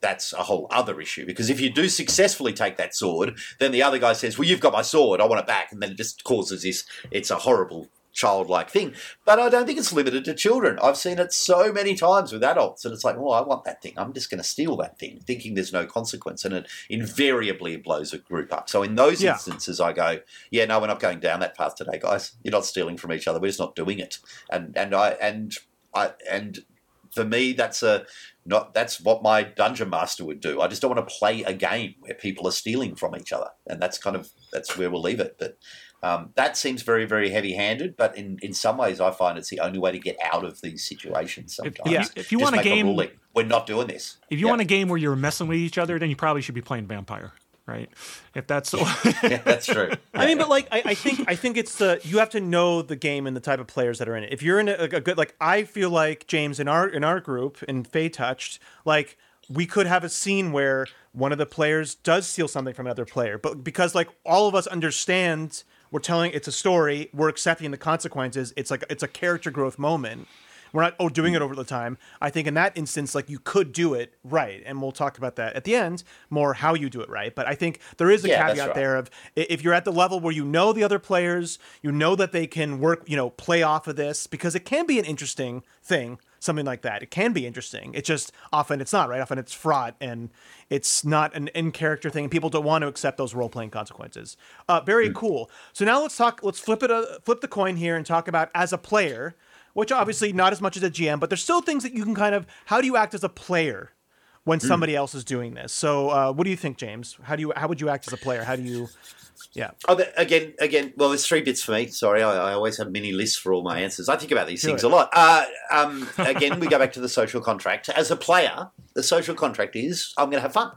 that's a whole other issue because if you do successfully take that sword, then the other guy says, "Well, you've got my sword. I want it back," and then it just causes this. It's a horrible childlike thing. But I don't think it's limited to children. I've seen it so many times with adults, and it's like, "Oh, I want that thing. I'm just going to steal that thing," thinking there's no consequence, and it invariably blows a group up. So in those Yeah. instances, I go, "Yeah, no, we're not going down that path today, guys. You're not stealing from each other. We're just not doing it." And and I and I and for me, that's a not that's what my dungeon master would do. I just don't want to play a game where people are stealing from each other, and that's kind of that's where we'll leave it. But um, that seems very very heavy handed. But in in some ways, I find it's the only way to get out of these situations. Sometimes, yeah, if you Just want a make game- ruling. we're not doing this. If you Yeah. want a game where you're messing with each other, then you probably should be playing Vampire, right? If that's yeah, that's true. I mean, but like, I, I think I think it's the you have to know the game and the type of players that are in it. If you're in a, a good, like, I feel like James in our in our group in Fey Touched, like, we could have a scene where one of the players does steal something from another player, but because like all of us understand, we're telling it's a story, we're accepting the consequences. It's like it's a character growth moment. We're not oh doing it over the time. I think in that instance, like you could do it right, and we'll talk about that at the end more how you do it right. But I think there is a Yeah, caveat right. there of if you're at the level where you know the other players, you know that they can work, you know, play off of this because it can be an interesting thing, something like that. It can be interesting. It's just often it's not right. Often it's fraught and it's not an in character thing. and People don't want to accept those role playing consequences. Uh, very Hmm. cool. So now let's talk. Let's flip it. Uh, flip the coin here and talk about as a player, which obviously not as much as a GM, but there's still things that you can kind of. How do you act as a player? When Hmm. somebody else is doing this, so uh, what do you think, James? How do you how would you act as a player? How do you, yeah, Oh, again, again. Well, there's three bits for me. Sorry, I, I always have mini lists for all my answers. I think about these Do things a lot. Uh, um, again, we go back to the social contract. As a player, the social contract is I'm going to have fun.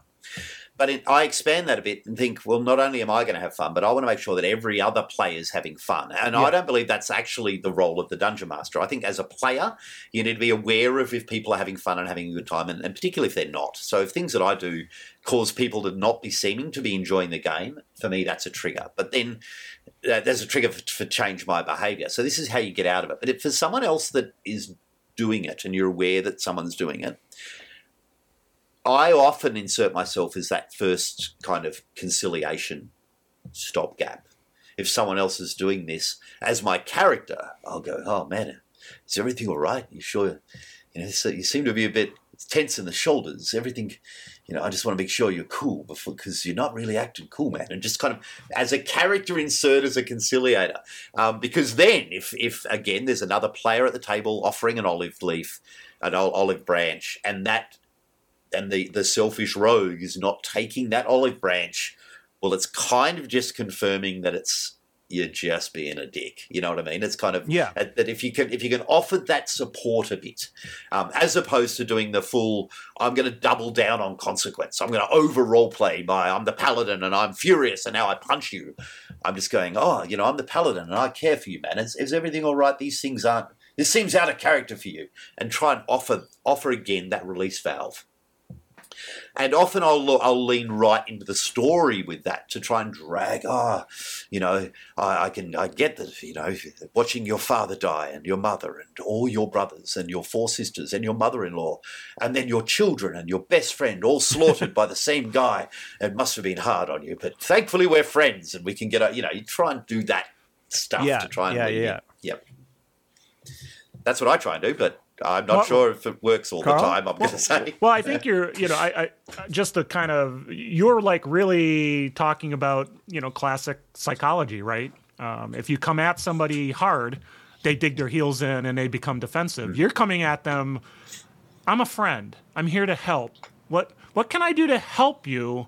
But in, I expand that a bit and think, well, not only am I going to have fun, but I want to make sure that every other player is having fun. And Yeah. I don't believe that's actually the role of the dungeon master. I think as a player, you need to be aware of if people are having fun and having a good time, and, and particularly if they're not. So if things that I do cause people to not be seeming to be enjoying the game, for me, that's a trigger. But then uh, there's a trigger for, for change my behavior. So this is how you get out of it. But if for someone else that is doing it and you're aware that someone's doing it, I often insert myself as that first kind of conciliation stopgap. If someone else is doing this as my character, I'll go, oh man, is everything all right? You sure? You know, so you seem to be a bit tense in the shoulders. Everything, you know, I just want to make sure you're cool before because you're not really acting cool, man. And just kind of as a character insert as a conciliator, um, because then if if again there's another player at the table offering an olive leaf, an olive branch, and that and the the selfish rogue is not taking that olive branch, well, it's kind of just confirming that it's you're just being a dick. You know what I mean? It's kind of Yeah. that if you can if you can offer that support a bit, um, as opposed to doing the full I'm going to double down on consequence. I'm going to over role play by I'm the paladin and I'm furious and now I punch you. I'm just going oh you know I'm the paladin and I care for you man. Is, is everything all right? These things aren't. This seems out of character for you, and try and offer offer again that release valve. And often I'll I'll lean right into the story with that to try and drag. Ah, you know, I, I can I get that. You know, watching your father die and your mother and all your brothers and your four sisters and your mother-in-law and then your children and your best friend all slaughtered by the same guy. It must have been hard on you, but thankfully we're friends and we can get. You know, you try and do that stuff Yeah, to try and yeah, lean in. yeah. Yep. That's what I try and do, but I'm not Well- sure if it works all Carl? the time. I'm going to say. Well, I think you're, you know, I, I just the kind of you're like really talking about, you know, classic psychology, right? Um, if you come at somebody hard, they dig their heels in and they become defensive. You're coming at them. I'm a friend. I'm here to help. What what can I do to help you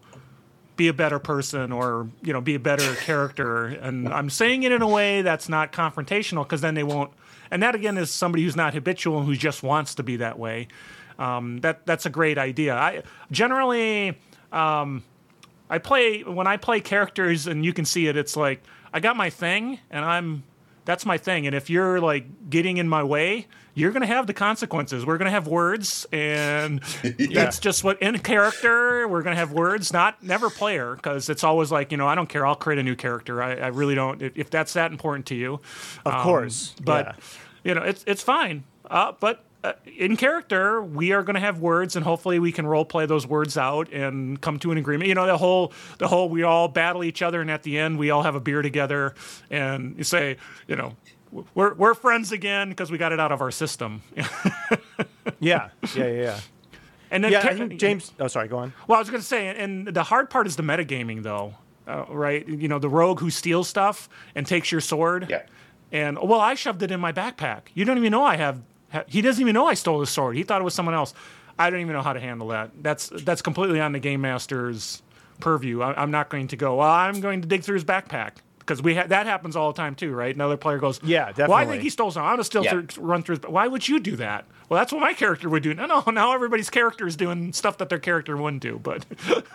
be a better person or you know be a better character? And I'm saying it in a way that's not confrontational because then they won't. And that again is somebody who's not habitual and who just wants to be that way. Um, that that's a great idea. I generally um, I play when I play characters and you can see it. It's like I got my thing and I'm that's my thing. And if you're like getting in my way, you're gonna have the consequences. We're gonna have words, and that's just what in character we're gonna have words. Not never player because it's always like you know I don't care. I'll create a new character. I, I really don't. If, if that's that important to you, Of um, course, but yeah. you know it's it's fine. Uh, but uh, in character, we are going to have words, and hopefully, we can role play those words out and come to an agreement. You know, the whole the whole we all battle each other, and at the end, we all have a beer together, and you say, you know. We're, we're friends again because we got it out of our system. Yeah, yeah, yeah, yeah. and then Yeah, ca- James. Oh, sorry. Go on. Well, I was going to say, and the hard part is the metagaming, though, uh, right? You know, the rogue who steals stuff and takes your sword. Yeah. And well, I shoved it in my backpack. You don't even know I have. Ha- He doesn't even know I stole his sword. He thought it was someone else. I don't even know how to handle that. That's that's completely on the game master's purview. I, I'm not going to go. Well, I'm going to dig through his backpack because we ha- that happens all the time too, right? Another player goes, Yeah, Well, I think he stole something. I'm gonna still Yeah. through, run through. His, why would you do that? Well, that's what my character would do. No, no. Now everybody's character is doing stuff that their character wouldn't do. But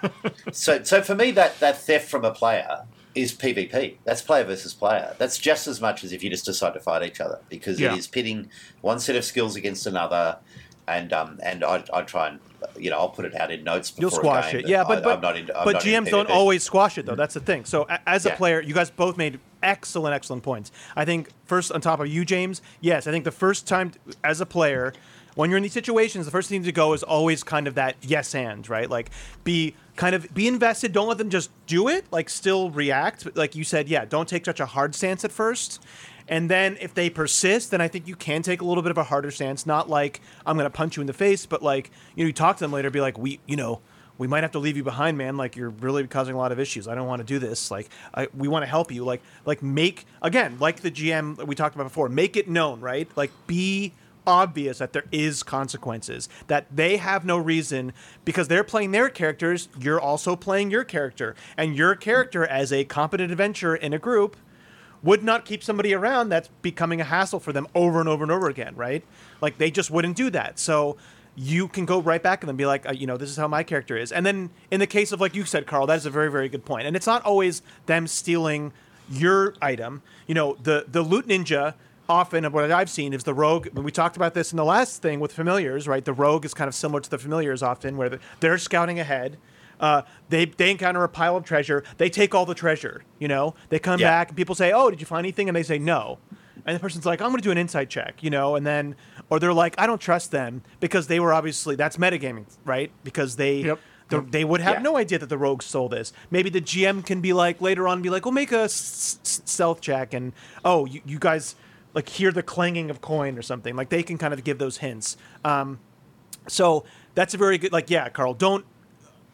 So, so for me, that, that theft from a player is PvP. That's player versus player. That's just as much as if you just decide to fight each other because Yeah. it is pitting one set of skills against another. And um and I I try and you know I'll put it out in notes. Before You'll squash a game it, yeah. But I, but, I'm not into, but GMs don't always squash it though. That's the thing. So as a Yeah. player, you guys both made excellent, excellent points. I think first on top of you, James. Yes, I think the first time as a player. When you're in these situations, the first thing to go is always kind of that yes and right. Like be kind of be invested. Don't let them just do it. Like still react. But Like you said, yeah. Don't take such a hard stance at first. And then if they persist, then I think you can take a little bit of a harder stance. Not like I'm going to punch you in the face, but like you know, you talk to them later, be like, we, you know, we might have to leave you behind, man. Like you're really causing a lot of issues. I don't want to do this. Like I, we want to help you. Like like make again, like the GM we talked about before, make it known, right? Like be obvious that there is consequences that they have no reason because they're playing their characters you're also playing your character and your character as a competent adventurer in a group would not keep somebody around that's becoming a hassle for them over and over and over again, right? Like they just wouldn't do that. So you can go right back and be like, uh, you know, this is how my character is. And then in the case of like you said, Carl, that is a very very good point. And it's not always them stealing your item. You know, the the loot ninja often what I've seen is the rogue. When we talked about this in the last thing with familiars, right? The rogue is kind of similar to the familiars often, where they're scouting ahead. Uh, they they encounter a pile of treasure. They take all the treasure. You know, they come Yeah. back and people say, "Oh, did you find anything?" And they say no. And the person's like, "I'm going to do an insight check," you know, and then or they're like, "I don't trust them because they were obviously that's metagaming, right? Because they Yep. the- they would have Yeah. no idea that the rogue stole this. Maybe the GM can be like later on, be like, "Well, make a s- s- stealth check," and oh, you, you guys like hear the clanging of coin or something. Like they can kind of give those hints. Um, so that's a very good. Like yeah, Carl, don't.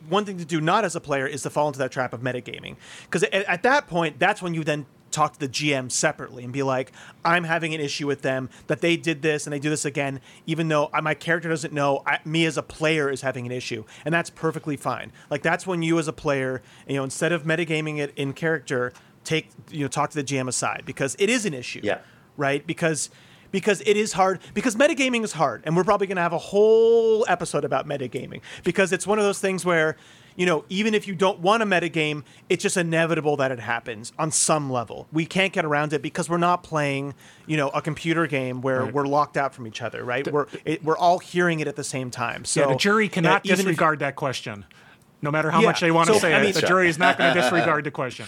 One thing to do not as a player is to fall into that trap of metagaming because at, at that point, that's when you then talk to the GM separately and be like, I'm having an issue with them that they did this and they do this again, even though my character doesn't know. I, me as a player is having an issue, and that's perfectly fine. Like that's when you as a player, you know, instead of metagaming it in character, take you know talk to the GM aside because it is an issue. Yeah. Right. Because because it is hard because metagaming is hard and we're probably going to have a whole episode about metagaming because it's one of those things where you know even if you don't want a metagame it's just inevitable that it happens on some level we can't get around it because we're not playing you know a computer game where Right. we're locked out from each other right we're it, we're all hearing it at the same time so yeah, the jury cannot even if- disregard that question. No matter how Yeah, much they want to so, say I it, the jury is not going to disregard the question.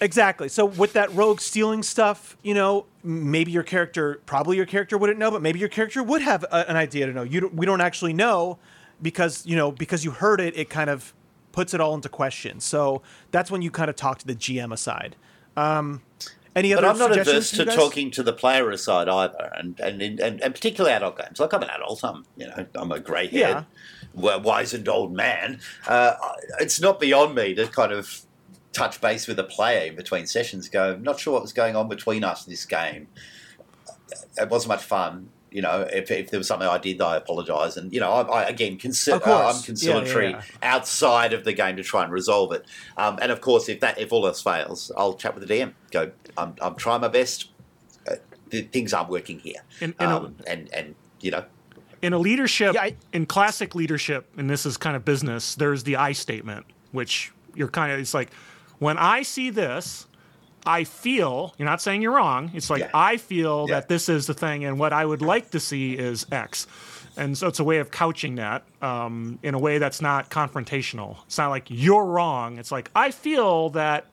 Exactly. So with that rogue stealing stuff, you know, maybe your character, probably your character wouldn't know, but maybe your character would have a, an idea to know. You don't, we don't actually know because you know because you heard it, it kind of puts it all into question. So that's when you kind of talk to the GM aside. Um, any But other I'm not averse to talking to the player aside either, and and, and, and, particularly adult games. Like I'm an adult, I'm you know I'm a grey Yeah. haired, wizened old man. Uh, it's not beyond me to kind of touch base with a player in between sessions. Go, I'm not sure what was going on between us in this game. It wasn't much fun. You know, if, if there was something I did, I apologise. And you know, I, I again, consi- uh, I'm Yeah, yeah, conciliatory yeah. outside of the game to try and resolve it. Um, and of course, if that if all else fails, I'll chat with the DM. Go, I'm, I'm trying my best. Uh, the things aren't working here, In- in a- um, and and you know, in a leadership Yeah, I- in classic leadership and this is kind of business there's the i statement which you're kind of it's like when i see this i feel you're not saying you're wrong it's like Yeah. i feel Yeah. that this is the thing and what i would like to see is x and so it's a way of couching that um, in a way that's not confrontational it's not like you're wrong it's like i feel that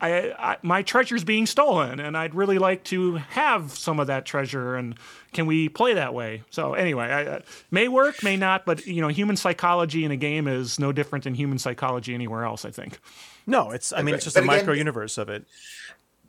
I, I, my treasure's being stolen, and I'd really like to have some of that treasure. And can we play that way? So anyway, I, I, may work, may not, but you know, human psychology in a game is no different than human psychology anywhere else. I think. No, it's. I mean, it's just But a again- micro universe of it.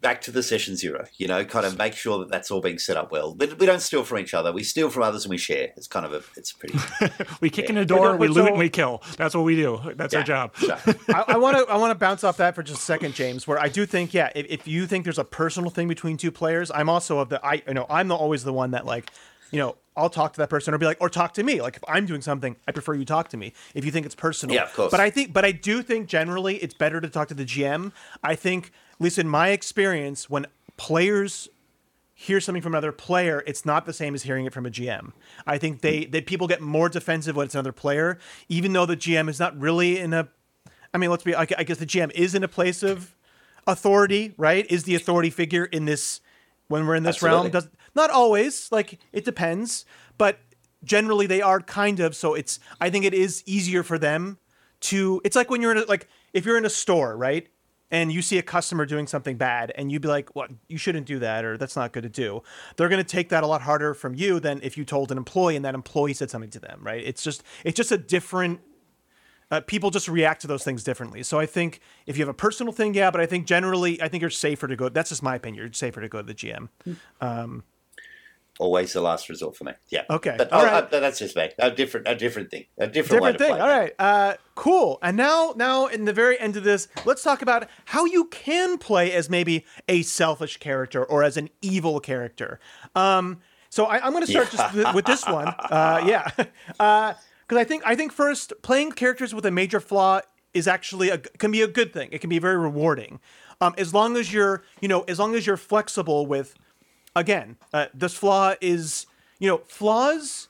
back to the session zero. You know, kind of make sure that that's all being set up well. But we don't steal from each other. We steal from others and we share. It's kind of a. It's pretty. We kick in Yeah. the door, But we loot, and we kill. That's what we do. That's our job. So, I want to I want to bounce off that for just a second, James. Where I do think, yeah, if, if you think there's a personal thing between two players, I'm also of the I you know I'm the, always the one that like, you know, I'll talk to that person or be like, or talk to me. Like if I'm doing something, I prefer you talk to me. If you think it's personal, Yeah, of course. But I think, but I do think generally it's better to talk to the GM. I think, at least in my experience, when players hear something from another player, it's not the same as hearing it from a GM. I think they mm-hmm. that people get more defensive when it's another player, even though the GM is not really in a. I mean, let's be. I guess the GM is in a place of authority, right? Is the authority figure in this when we're in this realm? Does not always. Like it depends, but generally they are kind of. So it's. I think it is easier for them to. It's like when you're in a like if you're in a store, right? and you see a customer doing something bad and you'd be like what you shouldn't do that or that's not good to do they're going to take that a lot harder from you than if you told an employee and that employee said something to them right it's just it's just a different uh, people just react to those things differently so i think if you have a personal thing yeah but i think generally i think you're safer to go that's just my opinion you're safer to go to the gm always the last resort for me. Yeah. Okay. But All oh, right. uh, that's just me. A different, a different thing. A different, way different to thing play all right uh cool and now now in the very end of this let's talk about how you can play as maybe a selfish character or as an evil character um so I, i'm going to start just th- with this one uh yeah uh because i think i think first playing characters with a major flaw is actually a, can be a good thing it can be very rewarding um as long as you're you know as long as you're flexible with again uh, this flaw is you know flaws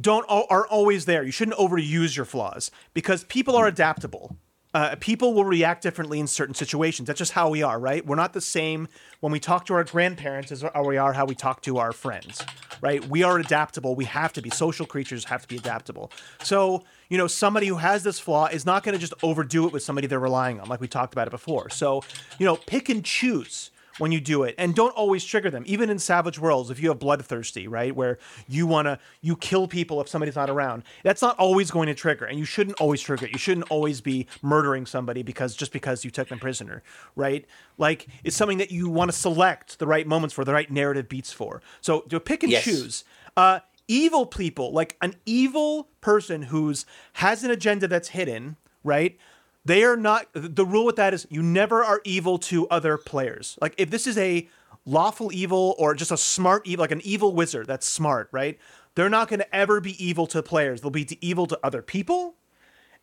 don't are always there. You shouldn't overuse your flaws because people are adaptable. Uh, people will react differently in certain situations. That's just how we are, right? We're not the same when we talk to our grandparents as we are how we talk to our friends, right? We are adaptable. We have to be social creatures. Have to be adaptable. So you know, somebody who has this flaw is not going to just overdo it with somebody they're relying on, like we talked about it before. So you know, pick and choose when you do it. And don't always trigger them. Even in savage worlds if you have bloodthirsty right where you want to you kill people if somebody's not around that's not always going to trigger. And you shouldn't always trigger. It you shouldn't always be murdering somebody because just because you took them prisoner right? Like it's something that you want to select the right moments for the right narrative beats for. So to pick and Yes. choose. Uh evil people like an evil person who's has an agenda that's hidden right they are not the rule with that is you never are evil to other players. Like if this is a lawful evil or just a smart evil like an evil wizard that's smart right? They're not going to ever be evil to players. They'll be evil to other people.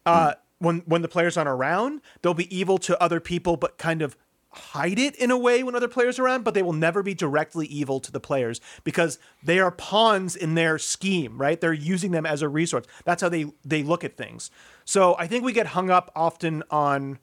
Uh when when the players aren't around they'll be evil to other people but kind of hide it in a way when other players are around but they will never be directly evil to the players because they are pawns in their scheme right? They're using them as a resource. That's how they they look at things. So i think we get hung up often on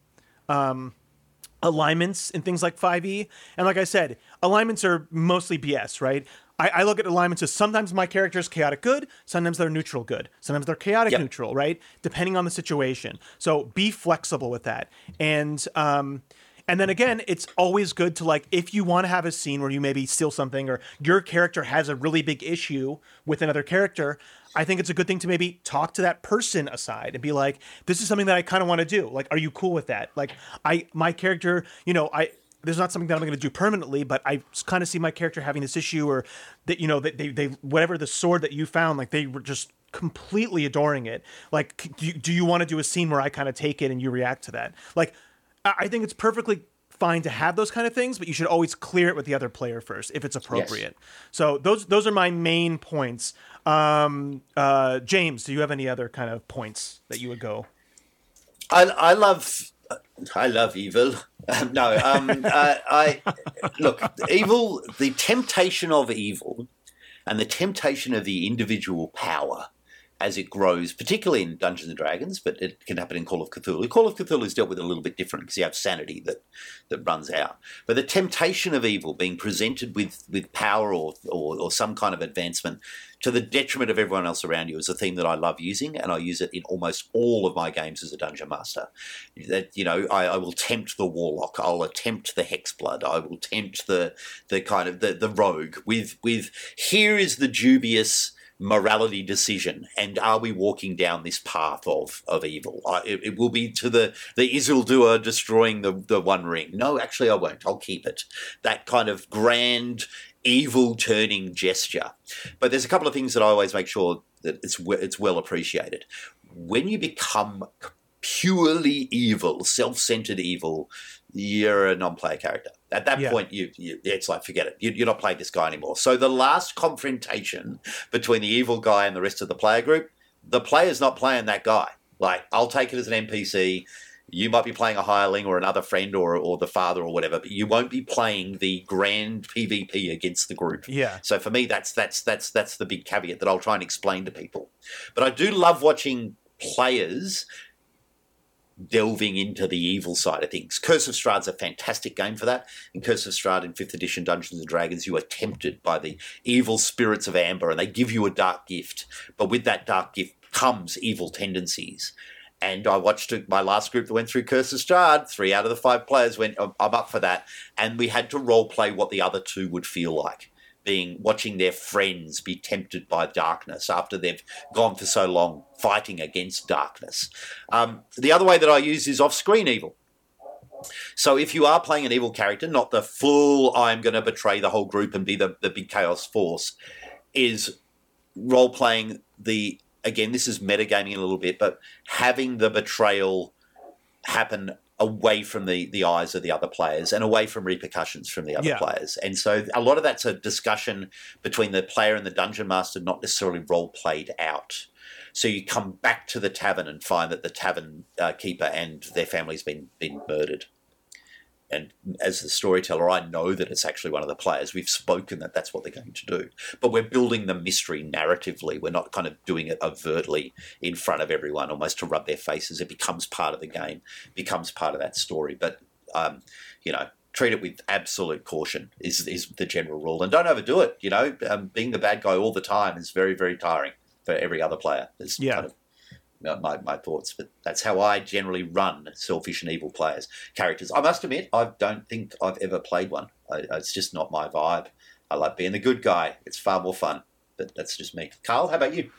alignments and things like 5e and like i said alignments are mostly bs right? I, I look at alignments as sometimes my character is chaotic good sometimes they're neutral good sometimes they're chaotic Yep. neutral right? Depending on the situation. So be flexible with that. And um and then again, it's always good to like if you want to have a scene where you maybe steal something or your character has a really big issue with another character, I think it's a good thing to maybe talk to that person aside and be like, this is something that I kind of want to do. Like, are you cool with that? Like, I my character, you know, I this is not something that I'm going to do permanently, but I kind of see my character having this issue or that you know that they they whatever the sword that you found, like they were just completely adoring it. Like, do you, do you want to do a scene where I kind of take it and you react to that? Like, I I think it's perfectly fine to have those kind of things, but you should always clear it with the other player first if it's appropriate. So those those are my main points. Um, uh, James, do you have any other kind of points that you would go? I, I love I love evil. Um, no, um, uh, I look evil. The temptation of evil, and the temptation of the individual power as it grows, particularly in Dungeons and Dragons, but it can happen in Call of Cthulhu. Call of Cthulhu is dealt with a little bit different because you have sanity that that runs out. But the temptation of evil being presented with with power or, or or some kind of advancement to the detriment of everyone else around you is a theme that I love using, and I use it in almost all of my games as a dungeon master. That you know, I, I will tempt the warlock, I'll attempt the hexblood, I will tempt the the kind of the, the rogue with with here is the dubious morality decision and are we walking down this path of of evil? It, it will be to the the Isildur destroying the the one ring. No actually I won't. I'll keep it. That kind of grand evil turning gesture. But there's a couple of things that I always make sure that it's it's well appreciated. When you become purely evil self-centered evil you're a non-player character at that Yeah. point you, you it's like forget it. You, you're not playing this guy anymore. So the last confrontation between the evil guy and the rest of the player group the player's not playing that guy. Like i'll take it as an npc you might be playing a hireling or another friend or, or the father or whatever but you won't be playing the grand pvp against the group. Yeah. so for me that's that's that's that's the big caveat that i'll try and explain to people. But i do love watching players delving into the evil side of things. Curse of Strahd's a fantastic game for that. In Curse of Strahd in 5th edition Dungeons and Dragons, you are tempted by the evil spirits of Amber and they give you a dark gift. But with that dark gift comes evil tendencies. And I watched my last group that went through Curse of Strahd. Three out of the five players went, "I'm I'm up for that. And we had to role play what the other two would feel like. Being watching their friends be tempted by darkness after they've gone for so long fighting against darkness. Um, the other way that I use is off screen evil. So if you are playing an evil character, not the full I'm going to betray the whole group and be the, the big chaos force, is role playing the again, this is metagaming a little bit, but having the betrayal happen away from the, the eyes of the other players and away from repercussions from the other Yeah. players. And so a lot of that's a discussion between the player and the dungeon master, not necessarily role played out. So you come back to the tavern and find that the tavern uh, keeper and their family's been been murdered. And as the storyteller, I know that it's actually one of the players. We've spoken that that's what they're going to do, but we're building the mystery narratively. We're not kind of doing it overtly in front of everyone, almost to rub their faces. It becomes part of the game, becomes part of that story. But um, you know, treat it with absolute caution is is the general rule, and don't overdo it. You know, um, being the bad guy all the time is very very tiring for every other player. It's Yeah. kind of my, my thoughts, but that's how I generally run selfish and evil players characters. I must admit, I don't think I've ever played one I, it's just not my vibe. I like being the good guy. It's far more fun. But that's just me. Carl, how about you?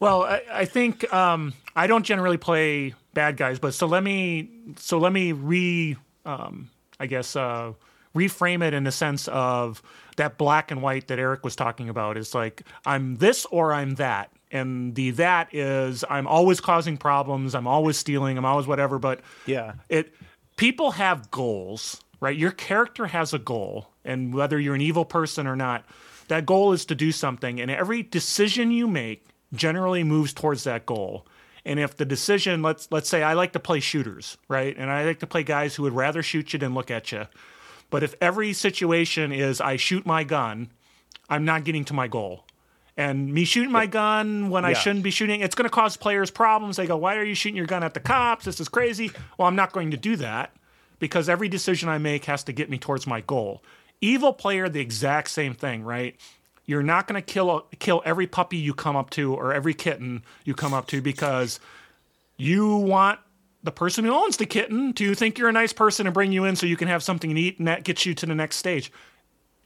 Well, I, I think um, I don't generally play bad guys, but so let me so let me re um, I guess uh, reframe it in the sense of that black and white that Eric was talking about. Is like I'm this or I'm that, and the that is I'm always causing problems. I'm always stealing. I'm always whatever. But Yeah. it people have goals right your character has a goal and whether you're an evil person or not that goal is to do something and every decision you make generally moves towards that goal and if the decision let's let's say i like to play shooters right and i like to play guys who would rather shoot you than look at you but if every situation is i shoot my gun i'm not getting to my goal and me shooting my gun when I shouldn't be shooting, it's going to cause players problems. They go, "Why are you shooting your gun at the cops? This is crazy." Well, I'm not going to do that because every decision I make has to get me towards my goal. Evil player, the exact same thing, right? You're not going to kill kill every puppy you come up to or every kitten you come up to because you want the person who owns the kitten to think you're a nice person and bring you in so you can have something to eat and that gets you to the next stage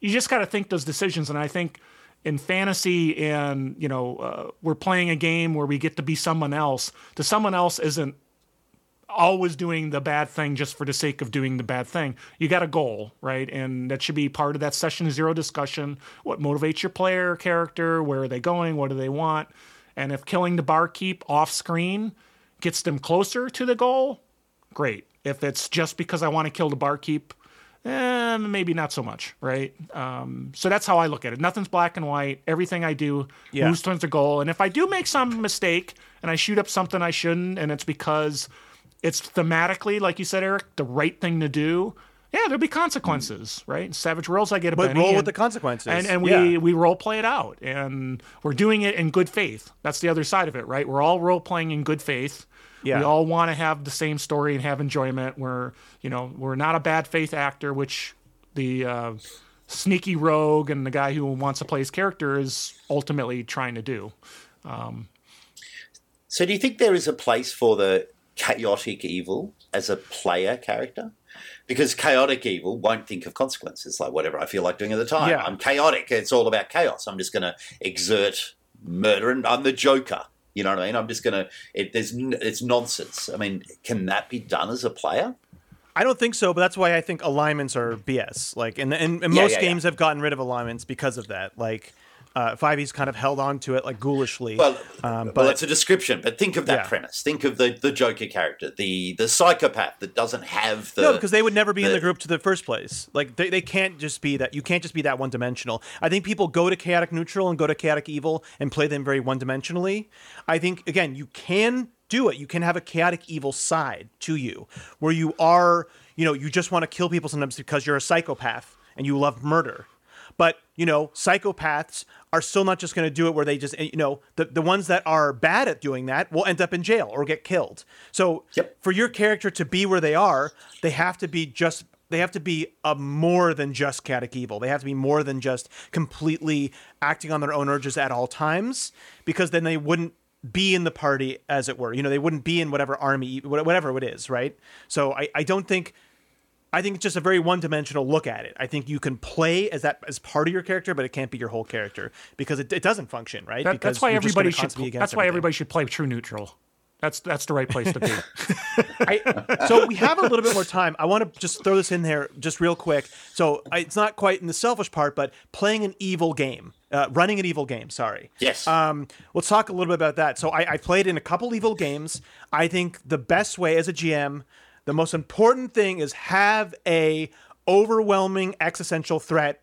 you just got to think those decisions and i think in fantasy and you know uh, we're playing a game where we get to be someone else the someone else isn't always doing the bad thing just for the sake of doing the bad thing. You got a goal right? And that should be part of that session zero discussion. What motivates your player character? Where are they going? What do they want? And if killing the barkeep off screen gets them closer to the goal great. If it's just because i want to kill the barkeep eh, maybe not so much, right? Um, so that's how I look at it. Nothing's black and white. Everything I do Yeah. moves towards the goal. And if I do make some mistake and I shoot up something I shouldn't, and it's because it's thematically, like you said, Eric, the right thing to do. Yeah, there'll be consequences, right? In Savage Worlds, I get a But roll with the consequences. and and we Yeah. we role play it out, and we're doing it in good faith. That's the other side of it, right? We're all role playing in good faith. Yeah. We all want to have the same story and have enjoyment. We're you know we're not a bad faith actor, which the uh, sneaky rogue and the guy who wants to play his character is ultimately trying to do. So, do you think there is a place for the chaotic evil as a player character? Because chaotic evil won't think of consequences, like whatever I feel like doing at the time. Yeah. I'm chaotic. It's all about chaos. I'm just going to exert murder, and I'm the Joker. You know what I mean? I'm just to. It, there's it's nonsense. I mean, can that be done as a player? I don't think so, but that's why I think alignments are BS. Like, and and, and Yeah, most yeah, yeah. games have gotten rid of alignments because of that. Like, uh, 5e's kind of held on to it like ghoulishly. Well, Um, well, but- it's a description. But think of that Yeah. premise. Think of the the Joker character, the the psychopath that doesn't have the no, because they would never be in the- the group to the first place. Like they, they can't just be that. You can't just be that one dimensional. I think people go to chaotic neutral and go to chaotic evil and play them very one dimensionally. I think again, you can do it. You can have a chaotic evil side to you, where you are, you know, you just want to kill people sometimes because you're a psychopath and you love murder. But you know, psychopaths are still not just going to do it where they just, eh, you know, the the ones that are bad at doing that will end up in jail or get killed. So Yep. for your character to be where they are, they have to be just they have to be a more than just chaotic evil. They have to be more than just completely acting on their own urges at all times, because then they wouldn't be in the party, as it were. You know, they wouldn't be in whatever army, whatever it is, right? So I, I don't think. I think it's just a very one-dimensional look at it. I think you can play as that as part of your character, but it can't be your whole character because it, it doesn't function, right? That, because that's why everybody should. constantly be That's against why everything. everybody should play true neutral. That's that's the right place to be. I, so we have a little bit more time. I want to just throw this in there just real quick. So I, it's not quite in the selfish part, but playing an evil game, uh, running an evil game. Sorry. Yes. Um, let's talk a little bit about that. So I, I played in a couple evil games. I think the best way as a GM, the most important thing is have a overwhelming existential threat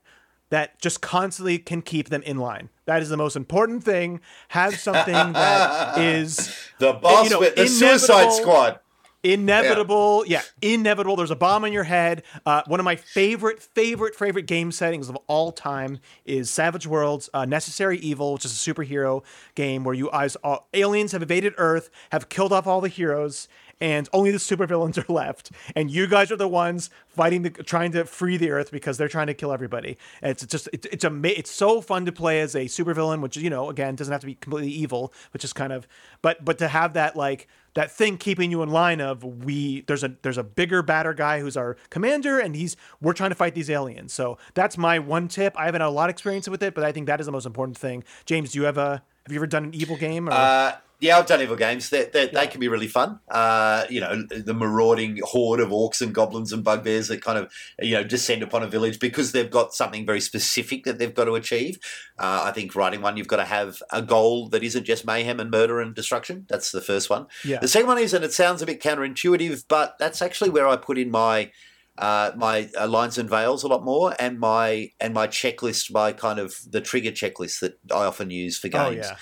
that just constantly can keep them in line. That is the most important thing. Have something that is the boss you know, with the Suicide Squad. inevitable yeah. inevitable there's a bomb in your head uh, one of my favorite favorite favorite game settings of all time is savage worlds uh, necessary evil which is a superhero game where you guys uh, aliens have invaded earth have killed off all the heroes and only the supervillains are left and you guys are the ones fighting the trying to free the earth because they're trying to kill everybody and it's just it, it's ama- it's so fun to play as a supervillain which you know again doesn't have to be completely evil which is kind of but but to have that like that thing keeping you in line of we there's a there's a bigger badder guy who's our commander and he's we're trying to fight these aliens. So that's my one tip. I haven't had a lot of experience with it, but I think that is the most important thing. James, do you have a have you ever done an evil game? Or? Uh, yeah, I've done evil games. They, they, they can be really fun. Uh, you know, the marauding horde of orcs and goblins and bugbears that kind of you know descend upon a village because they've got something very specific that they've got to achieve. Uh, I think writing one, you've got to have a goal that isn't just mayhem and murder and destruction. That's the first one. Yeah. The second one is, and it sounds a bit counterintuitive, but that's actually where I put in my. Uh, my uh, lines and veils a lot more, and my and my checklist, my kind of the trigger checklist that I often use for Oh, games yeah.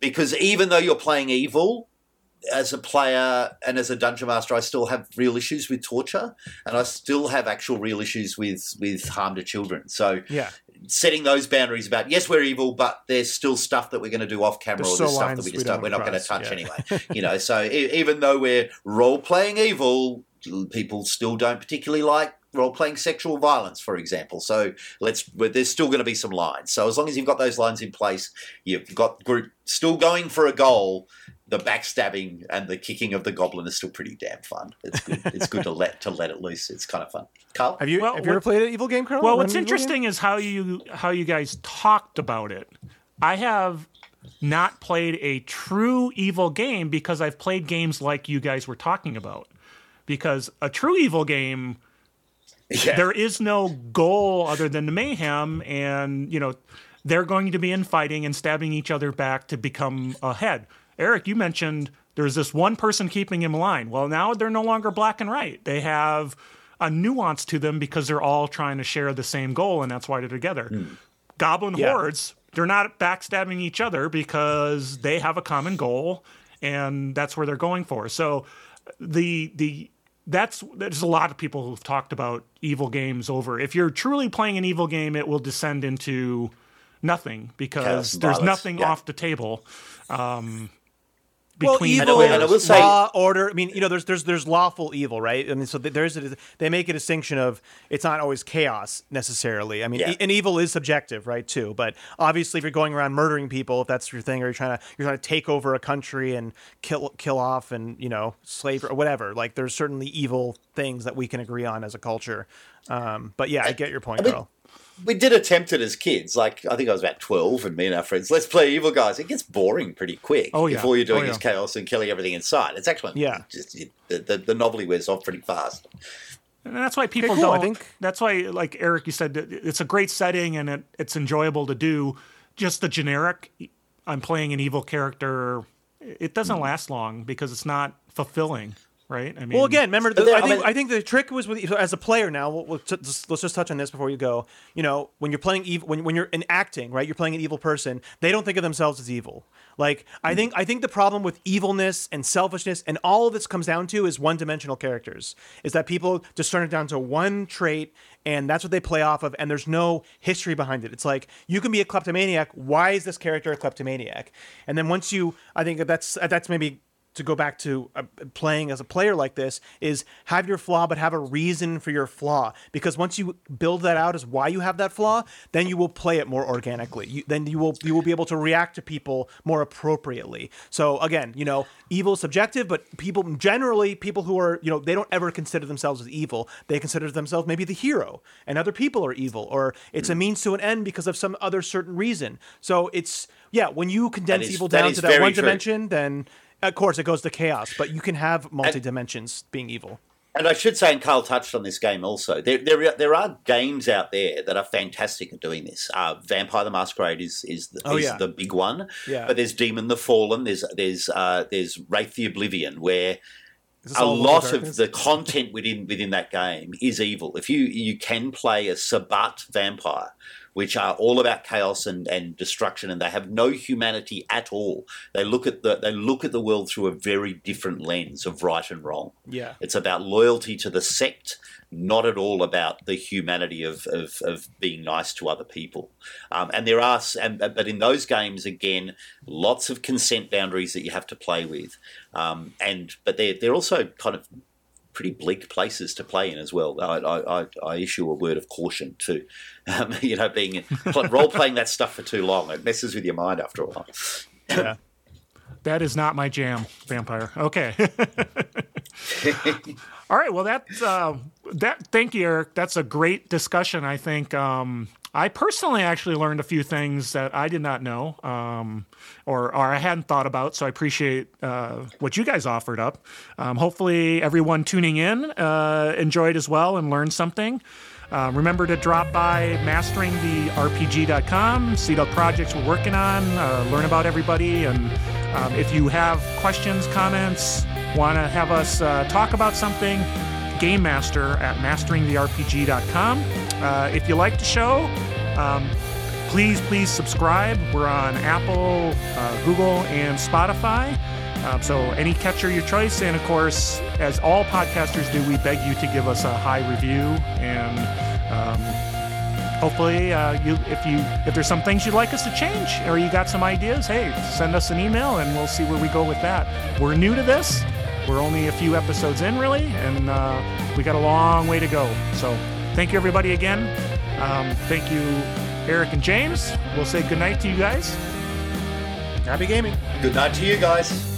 Because even though you're playing evil as a player and as a dungeon master i still have real issues with torture and i still have actual real issues with with harm to children so yeah. setting those boundaries about yes we're evil but there's still stuff that we're going to do off camera There's or there's stuff that we we just don't don't, we're not going to touch yeah. anyway you know so e- even though we're role playing evil people still don't particularly like role playing sexual violence for example so let's well, there's still going to be some lines so as long as you've got those lines in place you've got group still going for a goal the backstabbing and the kicking of the goblin is still pretty damn fun it's good it's good to let to let it loose it's kind of fun carl Have you Well, have you ever played an evil game, Carl? Well, what's an evil game? interesting is how you how you guys talked about it. I have not played a true evil game because I've played games like you guys were talking about. Because a true evil game, yeah there is no goal other than the mayhem, and you know they're going to be infighting and stabbing each other back to become ahead. Eric, you mentioned there's this one person keeping him in line. Well, now they're no longer black and white. They have a nuance to them because they're all trying to share the same goal, and that's why they're together. Hmm. Goblin Yeah. hordes, they're not backstabbing each other because they have a common goal, and that's where they're going for. So the the that's there's a lot of people who've talked about evil games over. If you're truly playing an evil game, it will descend into nothing because Chaos there's violence, nothing yeah. off the table. Um, well, evil, and I will say- law, order. I mean, you know, there's there's there's lawful evil, right? I mean, so there's a, they make a distinction of it's not always chaos necessarily. I mean, Yeah. e- and evil is subjective, right? Too, but obviously, if you're going around murdering people, if that's your thing, or you're trying to you're trying to take over a country and kill kill off and you know slave or whatever, like there's certainly evil things that we can agree on as a culture. Um, but yeah, I get your point, mean- Carl. We did attempt it as kids. Like I think I was about twelve, and me and our friends, let's play evil guys. It gets boring pretty quick. Oh, yeah. If all you're doing Oh, yeah. is chaos and killing everything inside, it's actually Yeah. Just, it, the, the the novelty wears off pretty fast. And that's why people cool, I don't. I think. That's why, like Eric, you said, it's a great setting and it, it's enjoyable to do. Just the generic, I'm playing an evil character. It doesn't mm. last long because it's not fulfilling, right? I mean, Well, again, remember, the, I I think I think the trick was with as a player. Now, we'll, we'll t- just, let's just touch on this before you go. You know, when you're playing evil, when when you're in acting, right? You're playing an evil person. They don't think of themselves as evil. Like I think I think the problem with evilness and selfishness and all of this comes down to is one-dimensional characters. Is that people just turn it down to one trait and that's what they play off of and there's no history behind it. It's like you can be a kleptomaniac. Why is this character a kleptomaniac? And then once you, I think that's that's maybe to go back to uh, playing as a player like this is have your flaw but have a reason for your flaw. Because once you build that out as why you have that flaw then you will play it more organically. You, then you will you will be able to react to people more appropriately. So again you know evil is subjective but people generally people who are you know they don't ever consider themselves as evil. They consider themselves maybe the hero and other people are evil or it's a means to an end because of some other certain reason. So it's yeah when you condense is- evil down to that one true. dimension then of course it goes to chaos but you can have multi dimensions being evil And I should say, and Carl touched on this game also. There, there, are- there are games out there that are fantastic at doing this. Uh, Vampire the Masquerade is is, the, Oh, is yeah. the big one. Yeah. But there's Demon the Fallen. There's there's uh, there's Wraith the Oblivion, where a lot of the content within within that game is evil. If you you can play a Sabbat vampire, which are all about chaos and, and destruction, and they have no humanity at all. They look at the they look at the world through a very different lens of right and wrong. Yeah. It's about loyalty to the sect, not at all about the humanity of, of, of being nice to other people. Um, and there are, and, but in those games, again, lots of consent boundaries that you have to play with. Um, and but they're, they're also kind of pretty bleak places to play in as well. I, I, I, I issue a word of caution too. Um, you know, being role playing that stuff for too long, it messes with your mind after a while. yeah that is not my jam, vampire. Okay. All right. Well, that uh, that. Thank you, Eric. That's a great discussion. I think. Um, I personally actually learned a few things that I did not know, um, or or I hadn't thought about. So I appreciate uh, what you guys offered up. Um, hopefully, everyone tuning in uh, enjoyed as well and learned something. Uh, remember to drop by masteringtherpg.com, see the projects we're working on, uh, learn about everybody, and um, if you have questions, comments, want to have us uh, talk about something, Game Master at masteringtherpg.com. Uh, if you like the show, um, please, please subscribe. We're on Apple, uh, Google, and Spotify. Um, so any catcher your choice, and of course, as all podcasters do, we beg you to give us a high review and um, hopefully uh, you if you if there's some things you'd like us to change or you got some ideas, hey, send us an email and we'll see where we go with that. We're new to this. We're only a few episodes in, really, and uh, we got a long way to go. So thank you, everybody, again. Um, thank you, Eric and James. We'll say goodnight to you guys. Happy gaming. Good night to you guys.